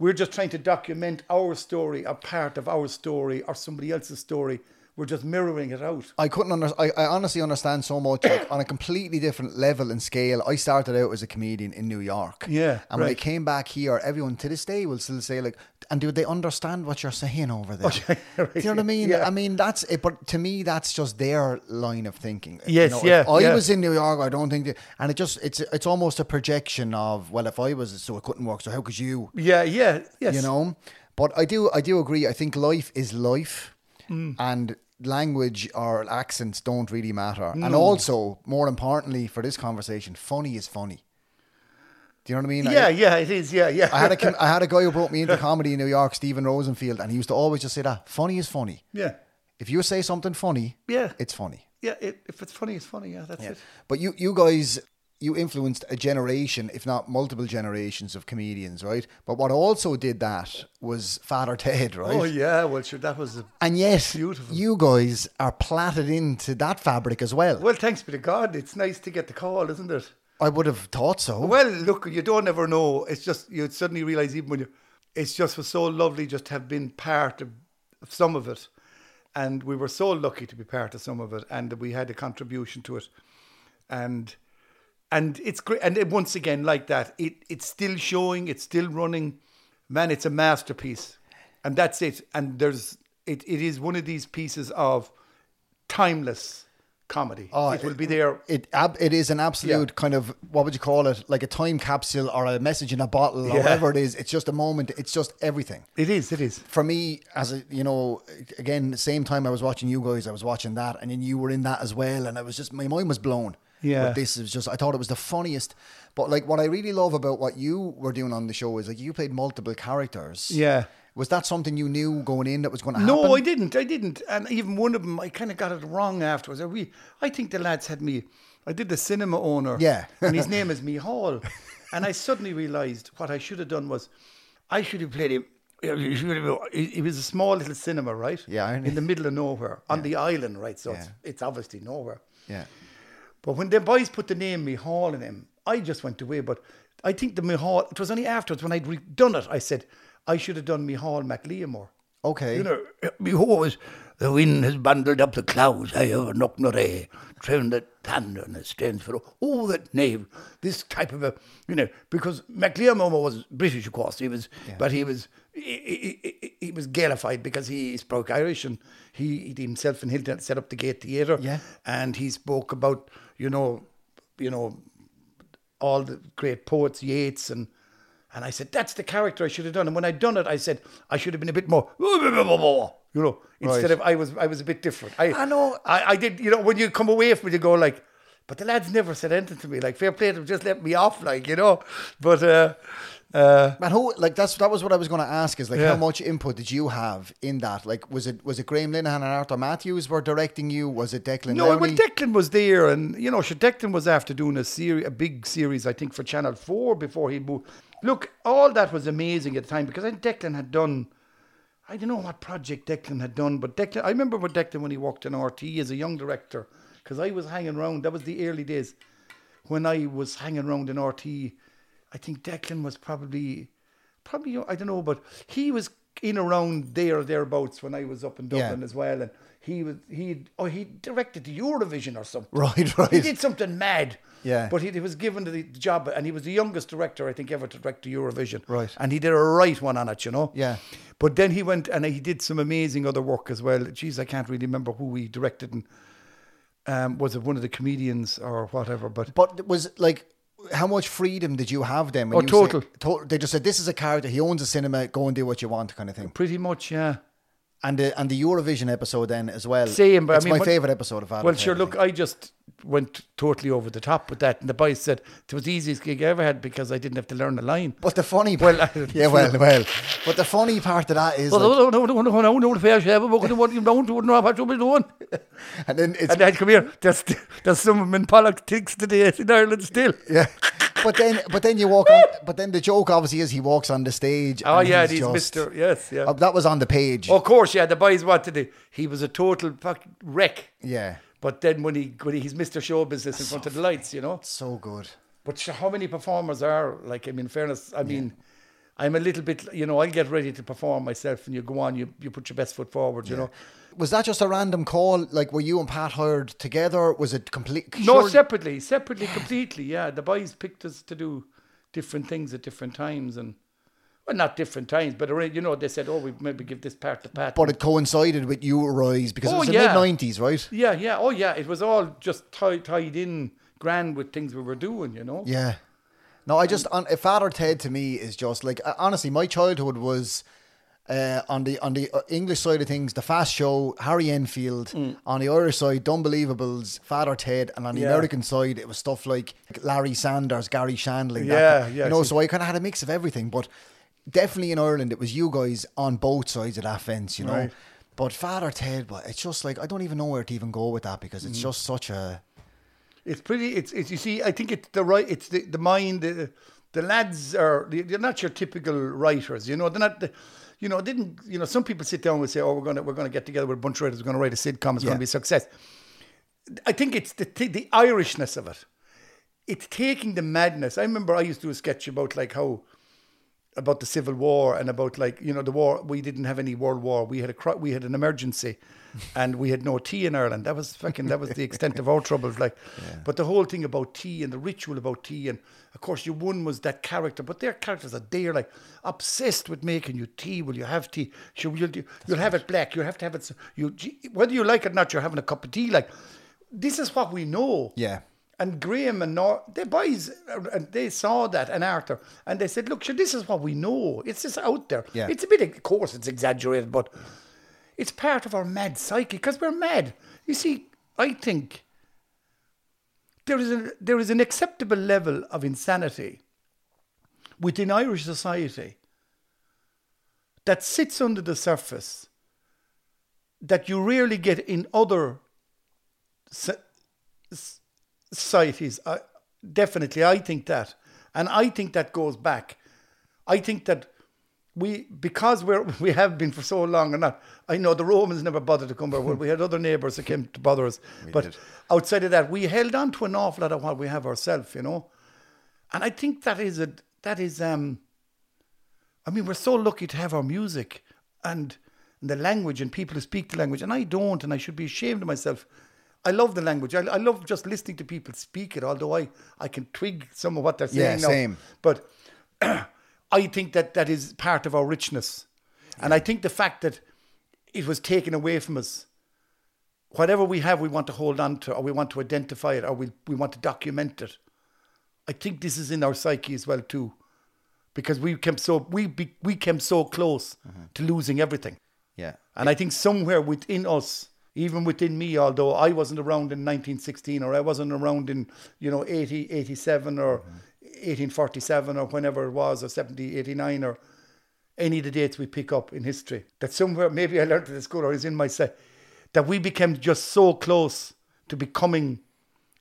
We're just trying to document our story, a part of our story, or somebody else's story. We're just mirroring it out. I couldn't under, I, I honestly understand so much like, on a completely different level and scale. I started out as a comedian in New York. Yeah, And when I came back here, everyone to this day will still say like, and do they understand what you're saying over there? right, Do you know what I mean? yeah. I mean that's it, but to me that's just their line of thinking. You Yes, know, if yeah, I yeah. was in New York, I don't think that, and it just it's it's almost a projection of well, if I was so it couldn't work, so how could you? Yeah, yeah, yes. you know but i do i do agree i think life is life Mm. and language or accents don't really matter and also more importantly for this conversation funny is funny do you know what i mean Yeah, I, yeah, it is. Yeah, yeah. I had a I had a guy who brought me into comedy in New York, Stephen Rosenfield, and he used to always just say that funny is funny. yeah, If you say something funny, Yeah. it's funny. yeah. It, if it's funny, it's funny. Yeah, that's it. But you, you guys, you influenced a generation, if not multiple generations of comedians, right? But what also did that was Father Ted, right? Oh yeah. Well, sure. That was. A, And yet, Beautiful. you guys are plaited into that fabric as well. well, thanks be to God. It's nice to get the call, isn't it? I would have thought so. Well, look, you don't ever know. It's just you suddenly realize even when you, it's just was so lovely just to have been part of, of some of it, and we were so lucky to be part of some of it, and that we had a contribution to it, and and it's great. And once again, like that, it it's still showing, it's still running. Man, it's a masterpiece, and that's it. And there's it. It is one of these pieces of timeless comedy. Oh, it will be there. It ab- it is an absolute Yeah. kind of what would you call it? Like a time capsule or a message in a bottle or Yeah. whatever it is. It's just a moment. It's just everything. It is. It is. For me, as a you know, again, the same time I was watching you guys, I was watching that, and then you were in that as well, and I was just my mind was blown. Yeah. But this is just I thought it was the funniest. But like what I really love about what you were doing on the show is like you played multiple characters. Yeah. Was that something you knew going in that was going to happen? No, I didn't. I didn't. And even one of them, I kind of got it wrong afterwards. I, re- I think the lads had me. I did the cinema owner. Yeah. and his name is Mihal. And I suddenly realised what I should have done was, I should have played him. It should have- it was a small little cinema, right? Yeah, In the middle of nowhere, on the island, right? So it's, it's obviously nowhere. Yeah. But when the boys put the name Mihal in him, I just went away. But I think the Mihal, it was only afterwards when I'd redone it, I said, I should have done Micheál Mac Liammóir. Okay. You know, behold, the wind has bundled up the clouds. I have a a trimmed the thunder and it stands for all that knave. This type of a you know because MacLean was British, of course. He was, but he was he, he, he, he was Gaelified because he spoke Irish and he, he himself and Hilton set up the Gate Theatre. Yeah. and he spoke about you know, you know, all the great poets, Yeats and. And I said, that's the character I should have done. And when I'd done it, I said, I should have been a bit more, you know, instead Right. of I was I was a bit different. I, I know. I, I did, you know, when you come away from it, you go like, but the lads never said anything to me. Like, fair play to them, just let me off, like, you know. But, uh, uh, Man, who like that's that was what I was going to ask is like Yeah. how much input did you have in that? Like, was it was it Graham Linehan and Arthur Matthews were directing you? Was it Declan? no, Lowney? when Declan was there, and, you know, sure, Declan was after doing a series, a big series, I think, for Channel 4 before he moved. Look, all that was amazing at the time because I Declan had done. I don't know what project Declan had done, but Declan, I remember with Declan when he walked in RT as a young director, because I was hanging around. That was the early days when I was hanging around in RT. I think Declan was probably, probably I don't know, but he was in around there or thereabouts when I was up in Yeah. Dublin as well, and he was he oh he directed the Eurovision or something. Right, right. He did something mad. Yeah. But he, he was given the, the job, and he was the youngest director, I think, ever to direct the Eurovision. Right. And he did a right one on it, you know? Yeah. But then he went and he did some amazing other work as well. Jeez, I can't really remember who he directed and um, was it one of the comedians or whatever. But But it was like how much freedom did you have then? When Oh, total. Say, to- they just said this is a character. He owns a cinema. Go and do what you want, kind of thing. pretty much, yeah. And the and the Eurovision episode then as well. Same, but I it's mean, my what- favorite episode of Adam. Well, sure, look, I just went totally over the top with that. And the boys said it was the easiest gig I ever had because I didn't have to learn the line. But the funny, Well, yeah, well, well. But the funny part of that is, and then it's And then come here, there's, there's some of them in politics today in Ireland still. yeah. but then, but then you walk on. But then the joke obviously is he walks on the stage. Oh yeah, he's he's Mister. Yes, yeah. Oh, that was on the page. Of course, yeah. The boys wanted to. He was a total fuck wreck. Yeah, But then when he when he's Mr. Show Business in front of the lights, you know. so good. But how many performers are like? I mean, fairness. I mean, I'm a little bit. You know, I get ready to perform myself, and you go on. You you put your best foot forward. You know. Was that just a random call? Like, were you and Pat hired together? Was it complete? No, sure- separately, separately, completely. Yeah, the boys picked us to do different things at different times, and well, not different times, but you know, they said, "Oh, we maybe give this part to Pat." But it coincided with you rise because it Oh, was the mid '90s, right? yeah, yeah, oh yeah, it was all just tied tied in grand with things we were doing. You know. Yeah. No, I just on Father Ted to me is just like uh, honestly, my childhood was uh, on the on the uh, English side of things, the Fast Show, Harry Enfield. On the Irish side, D'Unbelievables, Father Ted, and on the Yeah. American side, it was stuff like Larry Sanders, Garry Shandling. Yeah, that, yeah, You know, so I kind of had a mix of everything, but definitely in Ireland, it was you guys on both sides of that fence. You know. Right. But Father Ted, but it's just like I don't even know where to even go with that because Mm. it's just such a It's pretty. It's, it's you see. I think it's the right. It's the the mind. The, the lads are. They're not your typical writers. You know. They're not. The, you know. Didn't. You know. Some people sit down and say, "Oh, we're gonna we're gonna get together with a bunch of writers. We're gonna write a sitcom. It's Yeah. gonna be a success." I think it's the thi- the Irishness of it. It's taking the madness. I remember I used to do a sketch about like how about the civil war and about like you know the war we didn't have any world war. We had a we had an emergency and we had no tea in Ireland. That was fucking that was the extent of our troubles like. But the whole thing about tea and the ritual about tea and of course your one was that character but their characters are there like obsessed with making you tea. Will you have tea? Sure you'll, do- you'll have it black. You have to have it you whether you like it or not you're having a cup of tea like this is what we know. Yeah. And Graham and Nor, the boys, uh, and they saw that and Arthur, and they said, "Look, sure, this is what we know. It's just out there. Yeah. It's a bit, of course, it's exaggerated, but it's part of our mad psyche because we're mad. You see, I think there is a there is an acceptable level of insanity within Irish society that sits under the surface that you rarely get in other so- s- societies. I, definitely, I think that, and I think that goes back. I think that we, because we're we have been for so long, and not. I know the Romans never bothered to come over. we had other neighbours that came to bother us, but did. outside of that, we held on to an awful lot of what we have ourselves, you know. And I think that is a that is um. I mean, we're so lucky to have our music and, and the language and people who speak the language, and I don't, and I should be ashamed of myself. I love the language. I, I love just listening to people speak it, although I, I can twig some of what they're Yeah, saying now. same. But I think that that is part of our richness. And I think the fact that it was taken away from us, whatever we have, we want to hold on to, or we want to identify it, or we, we want to document it. I think this is in our psyche as well too, because we came so we be, we came so close mm-hmm. to losing everything. Yeah. And I think somewhere within us, even within me, although I wasn't around in 1916 or I wasn't around in, you know, 80, 87 or mm-hmm. 1847 or whenever it was, or 70, 89 or any of the dates we pick up in history, that somewhere, maybe I learned it at school or is in my set, that we became just so close to becoming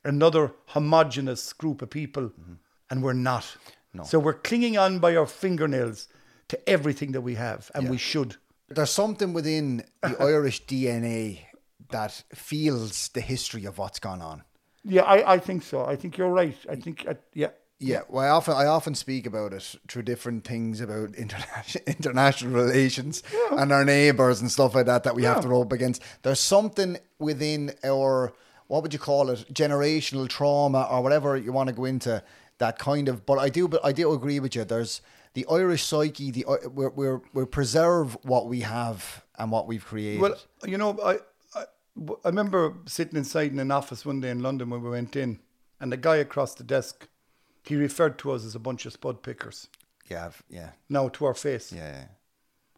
another homogenous group of people mm-hmm. and we're not. No. So we're clinging on by our fingernails to everything that we have and we should. There's something within the Irish DNA that feels the history of what's gone on. Yeah, I, I think so. I think you're right. I think, uh, yeah. Yeah, well, I often I often speak about it through different things about international international relations and our neighbours and stuff like that that we have Yeah. to rub against. There's something within our what would you call it generational trauma or whatever you want to go into that kind of. But I do, but I do agree with you. There's the Irish psyche. The we're we're we preserve what we have and what we've created. Well, you know, I, I, remember sitting inside in an office one day in London when we went in, and the guy across the desk, he referred to us as a bunch of spud pickers. yeah, I've- yeah, Now to our face. yeah, yeah,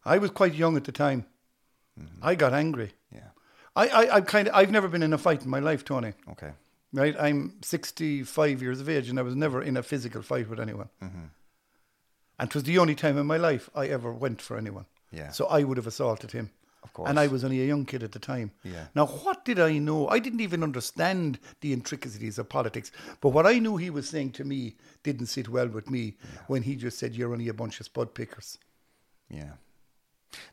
I was quite young at the time. I got angry. yeah. I, I, I kind of, I've never been in a fight in my life, Tony. Okay, Right? I'm 65 years of age, and I was never in a physical fight with anyone. Mm-hmm. And it was the only time in my life I ever went for anyone. Yeah. So I would have assaulted him. Of course. And I was only a young kid at the time. Yeah. Now, what did I know? I didn't even understand the intricacies of politics. But what I knew he was saying to me didn't sit well with me when he just said, You're only a bunch of spud pickers. Yeah.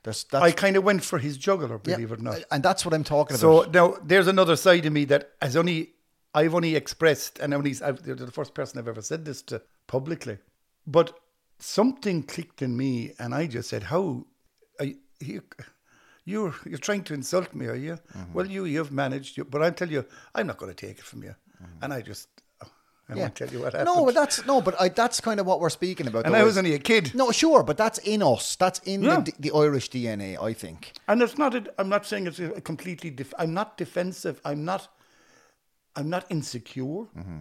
There's that's I kind of went for his jugular, yeah, believe it or not. and that's what I'm talking So about. So now there's another side of me that has only I've only expressed, and only I've, you're the first person I've ever said this to publicly. But something clicked in me, and I just said, "How are you, you you're you're trying to insult me, are you? Mm-hmm. Well, you you've managed, you, but I tell you, I'm not going to take it from you." And I just I Mm-hmm. Yeah. won't tell you what happened. No, but that's no, but I, that's kind of what we're speaking about. and though, I was is- only a kid. no, sure, but that's in us. That's in Yeah. the, the Irish DNA, I think. And it's not. I'm not saying it's a completely. Def, I'm not defensive. I'm not. I'm not insecure. Mm-hmm.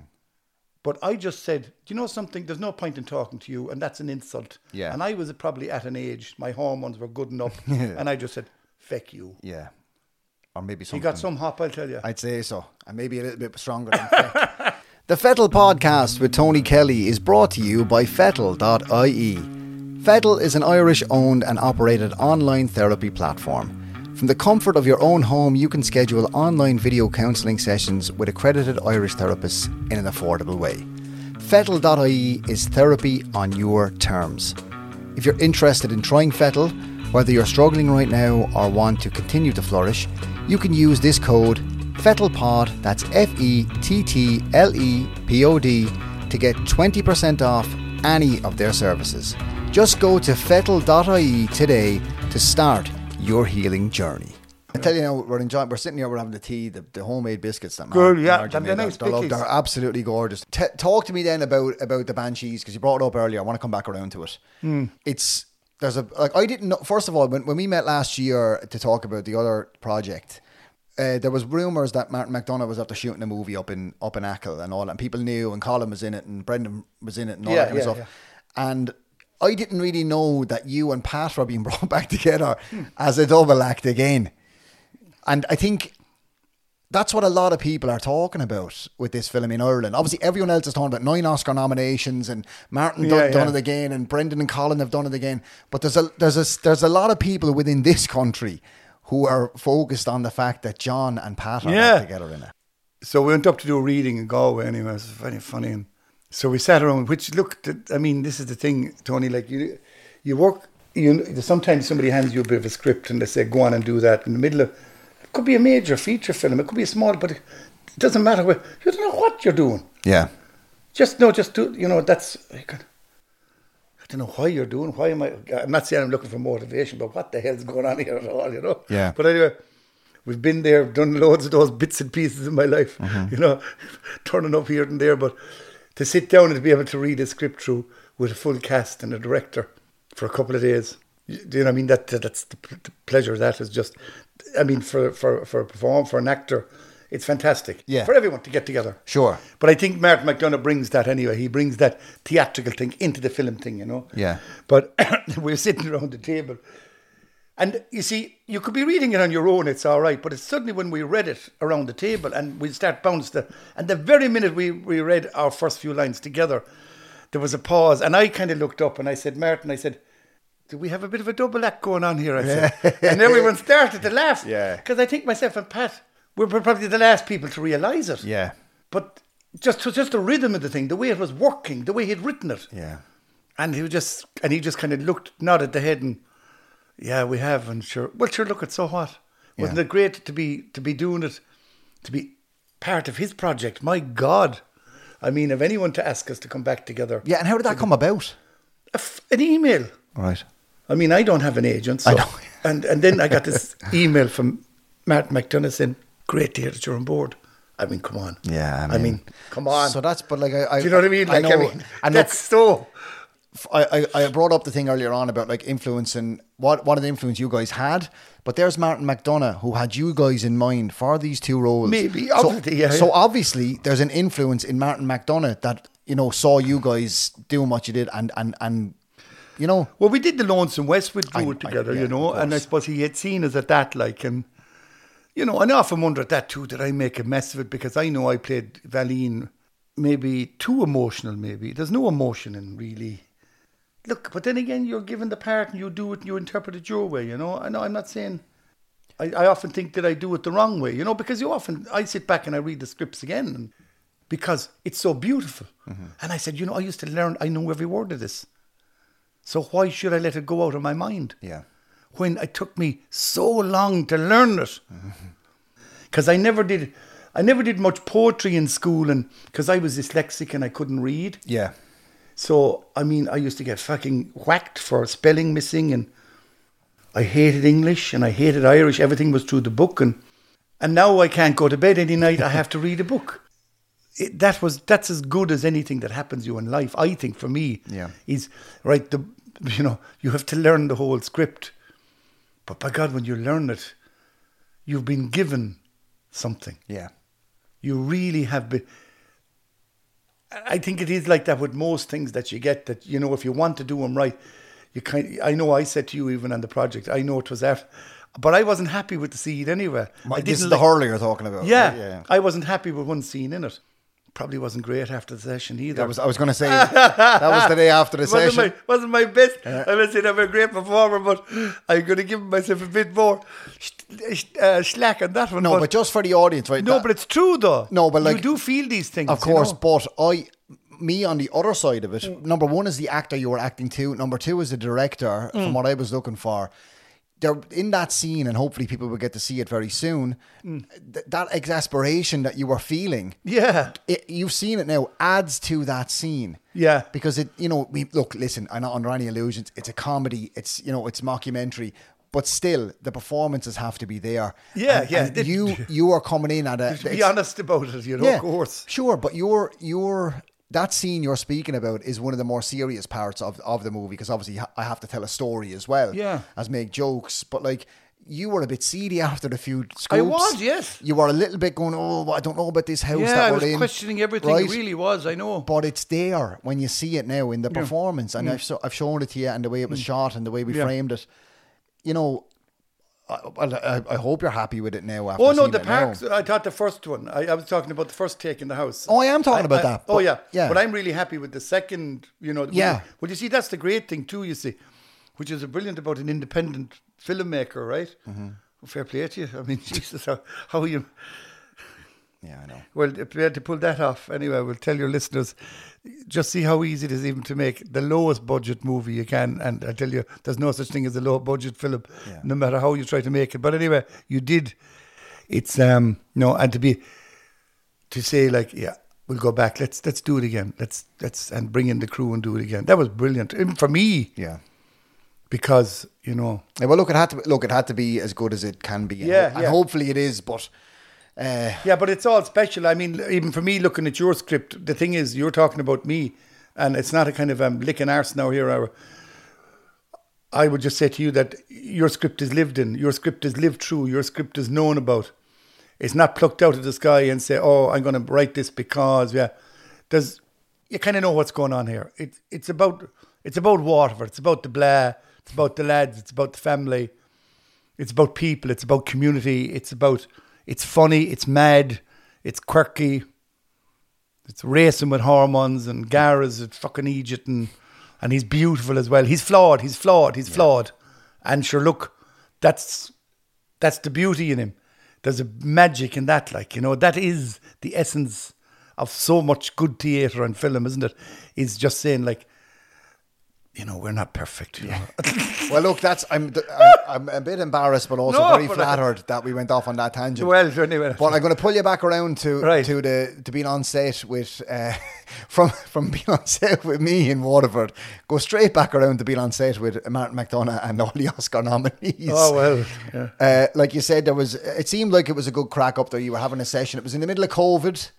But I just said, do you know something? There's no point in talking to you, and that's an insult. Yeah. And I was probably at an age my hormones were good enough, and I just said, "Feck you." Yeah, or maybe He something. got some hop, I'll tell you. I'd say so, and maybe a little bit stronger. Than Feck. the Fettle podcast with Tony Kelly is brought to you by Fettle.ie. Fettle is an Irish-owned and operated online therapy platform. From the comfort of your own home, you can schedule online video counselling sessions with accredited Irish therapists in an affordable way. Fettle.ie is therapy on your terms. If you're interested in trying Fettle, whether you're struggling right now or want to continue to flourish, you can use this code FETTLEPOD, that's F E T T L E P O D, to get 20% off any of their services. Just go to fettle.ie today to start your healing journey. I tell you now, we're enjoying. We're sitting here. We're having the tea, the, the homemade biscuits that Good, Mar- yeah, Margie they're made. nice they're, bickies. they're absolutely gorgeous. T- talk to me then about about the banshees because you brought it up earlier. I want to come back around to it. Hmm. It's there's a like I didn't know. First of all, when when we met last year to talk about the other project. Uh, there was rumours that Martin McDonagh was after shooting a movie up in up in Achill and all, that, and people knew, and Colin was in it, and Brendan was in it, and all Yeah, that kind yeah, of stuff. And I didn't really know that you and Pat were being brought back together as a double act again. And I think that's what a lot of people are talking about with this film in Ireland. Obviously, everyone else is talking about nine Oscar nominations, and Martin done, Yeah, done it again, and Brendan and Colin have done it again. But there's a there's a there's a lot of people within this country who are focused on the fact that Jon and Pat are Yeah. together in it. So we went up to do a reading in Galway anyway. It was very funny. And so we sat around, which looked, I mean, this is the thing, Tony, like you, you work, you sometimes somebody hands you a bit of a script and they say, go on and do that in the middle of, could be a major feature film, it could be a small, but it doesn't matter. Where, you don't know what you're doing. Yeah, Just no, just do, you know, that's, I can- I don't know why you're doing, why am I, I'm not saying I'm looking for motivation, but what the hell's going on here at all, you know? Yeah. But anyway, we've been there, done loads of those bits and pieces in my life, mm-hmm. you know, turning up here and there, but to sit down and to be able to read a script through with a full cast and a director for a couple of days, you do you know what I mean? That That's the, the pleasure of that is just, I mean, for, for, for a performer, for an actor, it's fantastic. Yeah. For everyone to get together. sure. But I think Martin McDonagh brings that anyway. He brings that theatrical thing into the film thing, you know. Yeah. But we're sitting around the table, and you see, you could be reading it on your own. It's all right, but it's suddenly when we read it around the table and we start bouncing. the, and the very minute we we read our first few lines together, there was a pause, and I kind of looked up and I said, Martin, I said. Do we have a bit of a double act going on here? I said, and everyone started to laugh. Yeah. because I think myself and Pat, we're probably the last people to realise it. Yeah, But just just the rhythm of the thing, the way it was working, the way he'd written it, yeah, and he was just and he just kind of looked, nodded the head, and yeah, we have, and sure, well, sure, look, at so what? Wasn't Yeah. it great to be to be doing it, to be part of his project? My God, I mean, if anyone to ask us to come back together, yeah. And how did that come about? a f- an email. Right. I mean, I don't have an agent, so I know. and and then I got this email from Matt McDonagh saying, "Great to hear that you're on board." I mean, come on. Yeah, I I mean- mean, come on. So that's but like I, I Do you know what I mean? Like, I, know, mean, and that's so. I, I, I brought up the thing earlier on about like influence and what what an influence you guys had, but there's Martin McDonagh who had you guys in mind for these two roles. Maybe, so, obviously, yeah, so obviously there's an influence in Martin McDonagh that you know saw you guys doing what you did and and and you know Well, we did the Lonesome West, we I- drew it I- together, yeah, you know, and I suppose he had seen us at that, like, and, you know, and I often wonder at that too, did I make a mess of it? Because I know I played Valene maybe too emotional, maybe. There's no emotion in really. Look, but then again, you're given the part and you do it and you interpret it your way, you know. I know I'm not saying I, I often think that I do it the wrong way, you know, because you often, I sit back and I read the scripts again and because it's so beautiful. Mm-hmm. And I said, you know, I used to learn, I know every word of this. So why should I let it go out of my mind? Yeah. When it took me so long to learn it. Because I never did, I never did much poetry in school and because I was dyslexic and I couldn't read. Yeah. So, I mean, I used to get fucking whacked for spelling missing and I hated English and I hated Irish. Everything was through the book and and now I can't go to bed any night. I have to read a book. It, that was that's as good as anything that happens to you in life. I think for me, Yeah. is right. The you know you have to learn the whole script, but by God, when you learn it, you've been given something. Yeah. You really have been. I think it is like that with most things that you get. That you know, if you want to do them right, you kind. I know I said to you even on the project. I know it was after, but I wasn't happy with the seed anyway. I this is the like- hurler you're talking about. Yeah, right? yeah. I wasn't happy with one scene in it. Probably wasn't great after the session either. That was I was going to say that was the day after the wasn't session. my wasn't my best. I'm not saying I'm a great performer, but I'm going to give myself a bit more uh, slack on that one. no, but just for the audience, right? no, that- but it's true though. No, but like- you do feel these things, Of you course, know? but I, me on the other side of it, Mm. number one is the actor you were acting to. Number two is the director. Mm. From what I was looking for, there in that scene, and hopefully people will get to see it very soon. Mm. th- that exasperation that you were feeling, Yeah, it, you've seen it now, adds to that scene. yeah. because it you know we look listen i'm not under any illusions it's a comedy it's you know it's mockumentary but still the performances have to be there Yeah, And- yeah. and you you are coming in at a be honest about it, you know, yeah of course. sure but your your that scene you're speaking about is one of the more serious parts of, of the movie because obviously I have to tell a story as well Yeah. as make jokes but like you were a bit seedy after the few scoops. I was, yes. You were a little bit going, oh, I don't know about this house Yeah, that I was in. questioning everything. Right? It really was. I know. but it's there when you see it now in the performance, and I've, so, I've shown it to you, and the way it was shot, and the way we Mm. Yeah. framed it. You know, I, well, I, I hope you're happy with it now. After Oh no, the now. parks. I thought the first one. I, I was talking about the first take in the house. Oh, I am talking I- about that. oh but- yeah, yeah. But I'm really happy with the second. You know. Yeah. Well, you see, that's the great thing too. You see, which is brilliant about an independent filmmaker, right? Mm-hmm. Well, fair play to you. I mean, Jesus, how, how you. Yeah, I know. Well, if we had to pull that off, anyway, we'll tell your listeners. Just see how easy it is even to make the lowest budget movie you can, and I tell you, there's no such thing as a low budget film, Yeah. no matter how you try to make it. But anyway, you did. It's um no, and to be to say like, yeah, we'll go back. Let's let's do it again. Let's let's and bring in the crew and do it again. That was brilliant even for me Yeah. because you know Yeah, well, look, it had to look. It had to be as good as it can be. and Yeah, and hopefully it is. But uh, Yeah, but it's all special. I mean, even for me, looking at your script, the thing is, you're talking about me, and it's not a kind of um, licking arse now here. Or, I would just say to you that your script is lived in, your script is lived through, your script is known about. It's not plucked out of the sky and say, "Oh, I'm going to write this because." Yeah, there's you kind of know what's going on here. It, it's about it's about Waterford. It's about the blah. It's about the lads. It's about the family. It's about people. It's about community. It's about it's funny. It's mad. It's quirky. It's racing with hormones and Gara's at fucking Egypt and and he's beautiful as well. He's flawed. He's flawed. He's flawed. And sure, look, that's that's the beauty in him. There's a magic in that, like you know, that is the essence of so much good theatre and film, isn't it? Is just saying like, you know, we're not perfect. You know? well, look, that's I'm I'm, I'm a bit embarrassed, but also No, very but I- flattered that we went off on that tangent. well, anyway, But I'm going to pull you back around to Right. to the to being on set with uh, from from being on set with me in Waterford. Go straight back around to being on set with Martin McDonagh and all the Oscar nominees. oh well, yeah. Uh, like you said, there was. It seemed like it was a good crack up there. You were having a session. It was in the middle of COVID,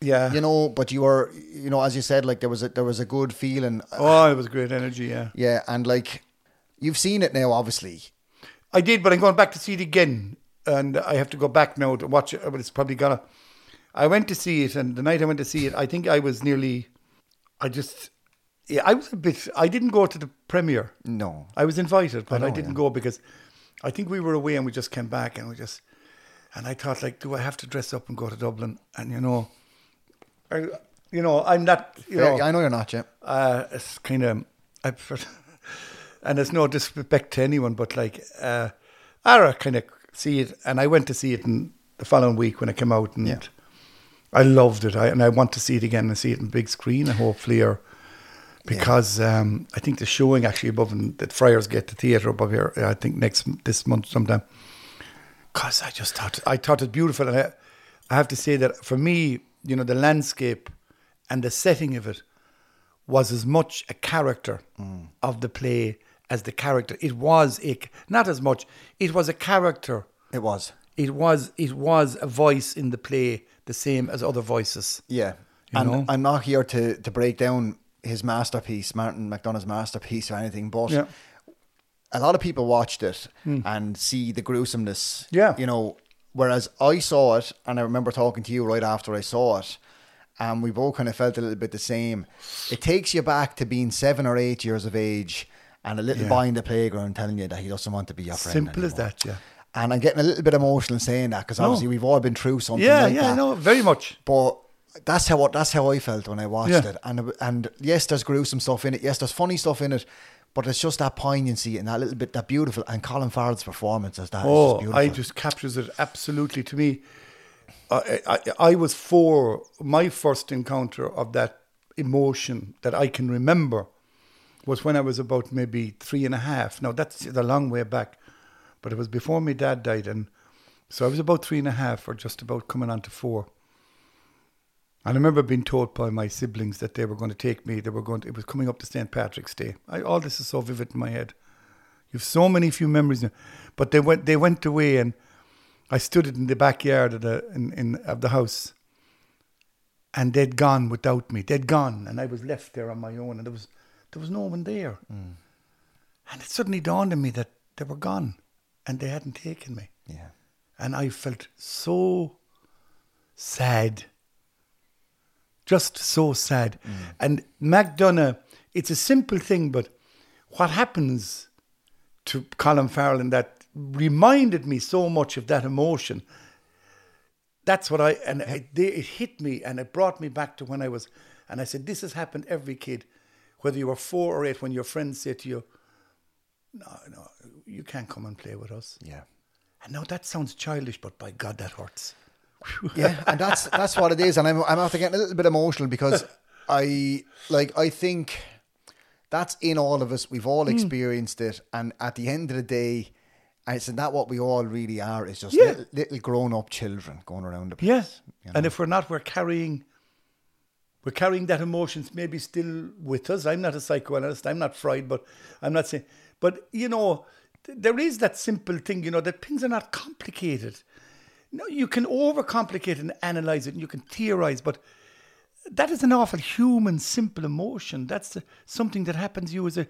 yeah. you know. But you were, you know, as you said, like there was a there was a good feeling. Oh, it was great energy, yeah. Yeah, and like you've seen it now, obviously. I did, but I'm going back to see it again, and I have to go back now to watch it. But it's probably gonna. I went to see it, and the night I went to see it, I think I was nearly. I just, yeah, I was a bit. I didn't go to the premiere. No, I was invited, but I, know, didn't yeah. go because I think we were away and we just came back and we just. And I thought, like, do I have to dress up and go to Dublin? And you know, I, you know, I'm not. You Fair- know, I know you're not yet. uh, it's kind of, I, and it's no disrespect to anyone, but like, uh, kind of, see it, and I went to see it in the following week when it came out, and Yeah. I loved it. I, and I want to see it again and see it in big screen, and hopefully, or because um, I think the showing actually above in the Friars Gate, the theatre above here, I think next this month sometime. Cause I just thought I thought it beautiful, and I, I have to say that for me, you know, the landscape and the setting of it was as much a character mm. of the play as the character. It was a not as much. It was a character. It was. It was it was a voice in the play, the same as other voices. Yeah. You and know? I'm not here to, to break down his masterpiece, Martin McDonagh's masterpiece or anything, but Yeah. a lot of people watched it hmm. and see the gruesomeness. Yeah. You know, whereas I saw it and I remember talking to you right after I saw it. And we both kind of felt a little bit the same. It takes you back to being seven or eight years of age and a little Yeah. boy in the playground telling you that he doesn't want to be your friend. Simple as that, yeah. And I'm getting a little bit emotional saying that because No. obviously we've all been through something Yeah, like yeah, that. no, very much. But that's how that's how I felt when I watched Yeah. it. And and yes, there's gruesome stuff in it. Yes, there's funny stuff in it. But it's just that poignancy and that little bit that beautiful. And Colin Farrell's performance as that is oh, just Oh, beautiful. I just captures it absolutely to me. I, I, I was four. My first encounter of that emotion that I can remember was when I was about maybe three and a half. Now that's a long way back, but it was before my dad died, and so I was about three and a half, or just about coming on to four. And I remember being told by my siblings that they were going to take me. They were going. To, it was coming up to St. Patrick's Day. I, all this is so vivid in my head. You've so many few memories, now. but they went. They went away, and I stood in the backyard of the in, in of the house. And they'd gone without me. They'd gone, and I was left there on my own, and there was there was no one there. Mm. And it suddenly dawned on me that they were gone, and they hadn't taken me. yeah. And I felt so sad. Just so sad. And McDonagh, it's a simple thing, but what happens to Colin Farrell in that reminded me so much of that emotion. That's what I, and it, they- it hit me and it brought me back to when I was, and I said, this has happened every kid, whether you were four or eight, when your friends say to you, no, no, you can't come and play with us. Yeah. And now that sounds childish, but by God, that hurts. Yeah, and that's that's what it is. And I'm I'm after getting a little bit emotional because I like I think that's in all of us. We've all Hmm. experienced it, and at the end of the day, isn't that what we all really are? Is just Yeah. little, little grown up children going around the place. Yes. you And if we're not, we're carrying we're carrying that emotions maybe still with us. I'm not a psychoanalyst, I'm not Freud, but I'm not saying but you know, th- there is that simple thing, you know, that things are not complicated. No, you can overcomplicate and analyze it and you can theorize, but that is an awful human, simple emotion. That's the, something that happens to you as a,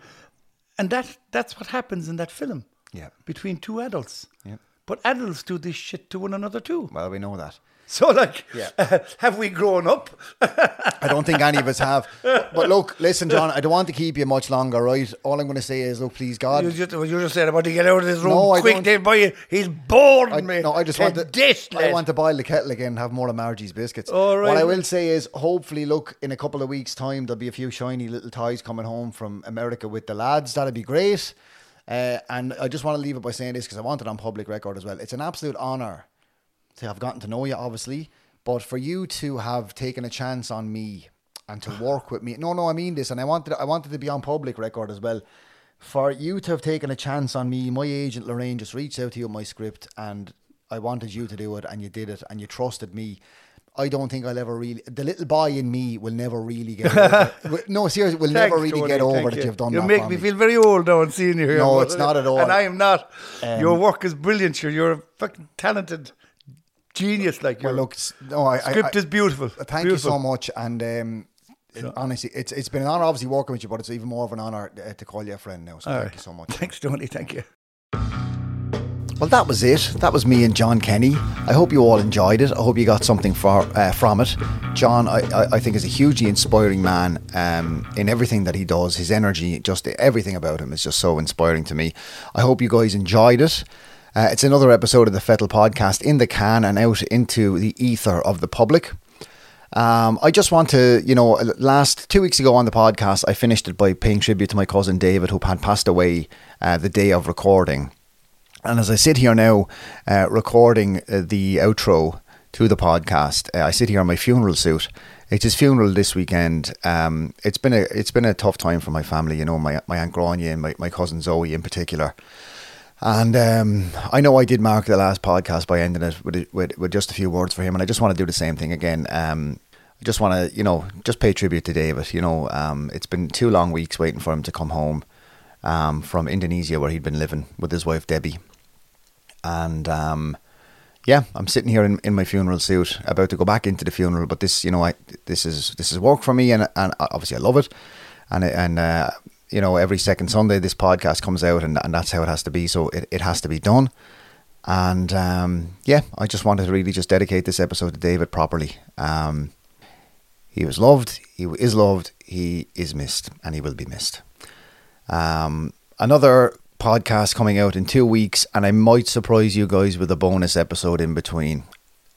and that that's what happens in that film. Yeah. Between two adults. Yeah. But adults do this shit to one another too. Well, we know that. So, like, Yeah. have we grown up? I don't think any of us have. But look, listen, Jon, I don't want to keep you much longer, right? All I'm going to say is, look, please, God. You just, you just said about to get out of this room No, I quick. Dave boy. He's bored I, me. no, I just want to. This, I want to boil the kettle again and have more of Margie's biscuits. All right, What I will say is, hopefully, look, in a couple of weeks' time, there'll be a few shiny little toys coming home from America with the lads. That'd be great. Uh, and I just want to leave it by saying this because I want it on public record as well. It's an absolute honour to have gotten to know you, obviously, but for you to have taken a chance on me and to work with me. No, no, I mean this, and I wanted I wanted to be on public record as well. For you to have taken a chance on me, my agent Lorraine just reached out to you with my script, and I wanted you to do it, and you did it, and you trusted me. I don't think I'll ever really. The little boy in me will never really get. over. No, seriously, will never really Tony, get over that you. you've done that. You make me me. feel very old now and seeing you here. No, it's not at all. And I am not. Um, Your work is brilliant. Sure, you're a fucking talented genius. Like your Well, look, no, I, script I- is beautiful. Thank beautiful. you so much, and um, it- honestly, it's it's been an honor, obviously working with you, but it's even more of an honor uh, to call you a friend now. So All thank right. you so much. Thanks, Tony. Thank you. Well, that was it. That was me and Jon Kenny. I hope you all enjoyed it. I hope you got something for, uh, from it. Jon, I, I, I think, is a hugely inspiring man um, in everything that he does. His energy, just everything about him is just so inspiring to me. I hope you guys enjoyed it. Uh, it's another episode of the Fettle podcast in the can and out into the ether of the public. Um, I just want to, you know, last two weeks ago on the podcast, I finished it by paying tribute to my cousin David, who had passed away uh, the day of recording. And as I sit here now, uh, recording uh, the outro to the podcast, uh, I sit here in my funeral suit. It's his funeral this weekend. Um, it's been a it's been a tough time for my family. You know, my my aunt Grania and my, my cousin Zoe in particular. And um, I know I did mark the last podcast by ending it with, with with just a few words for him, and I just want to do the same thing again. Um, I just want to, you know, just pay tribute to David. You know, um, it's been two long weeks waiting for him to come home um, from Indonesia, where he'd been living with his wife Debbie. And um, yeah, I'm sitting here in, in my funeral suit, about to go back into the funeral. But this, you know, I this is this is work for me, and and obviously I love it, and and uh, you know, every second Sunday this podcast comes out, and and that's how it has to be. So it, it has to be done. And um, yeah, I just wanted to really just dedicate this episode to David properly. Um, he was loved, he is loved, he is missed, and he will be missed. Um, another podcast coming out in two weeks, and I might surprise you guys with a bonus episode in between.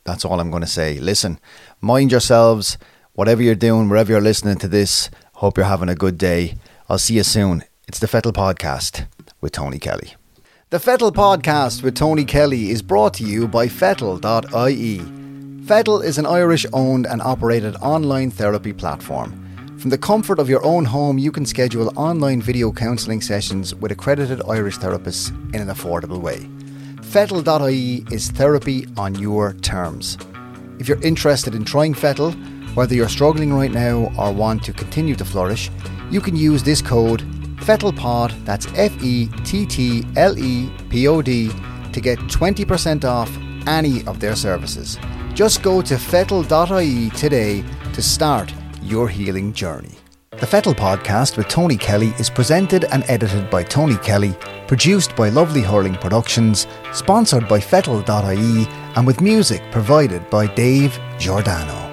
That's all I'm going to say. Listen, mind yourselves, whatever you're doing, wherever you're listening to this. Hope you're having a good day. I'll see you soon. It's the Fettle Podcast with Tony Kelly. The Fettle Podcast with Tony Kelly is brought to you by Fettle.ie. Fettle is an Irish owned and operated online therapy platform. From the comfort of your own home, you can schedule online video counselling sessions with accredited Irish therapists in an affordable way. Fettle.ie is therapy on your terms. If you're interested in trying Fettle, whether you're struggling right now or want to continue to flourish, you can use this code FettlePod, that's F E T T L E P O D, to get 20% off any of their services. Just go to fettle.ie today to start your healing journey. The Fettle podcast with Tony Kelly is presented and edited by Tony Kelly, produced by Lovely Hurling Productions, sponsored by Fettle.ie, and with music provided by Dave Giordano.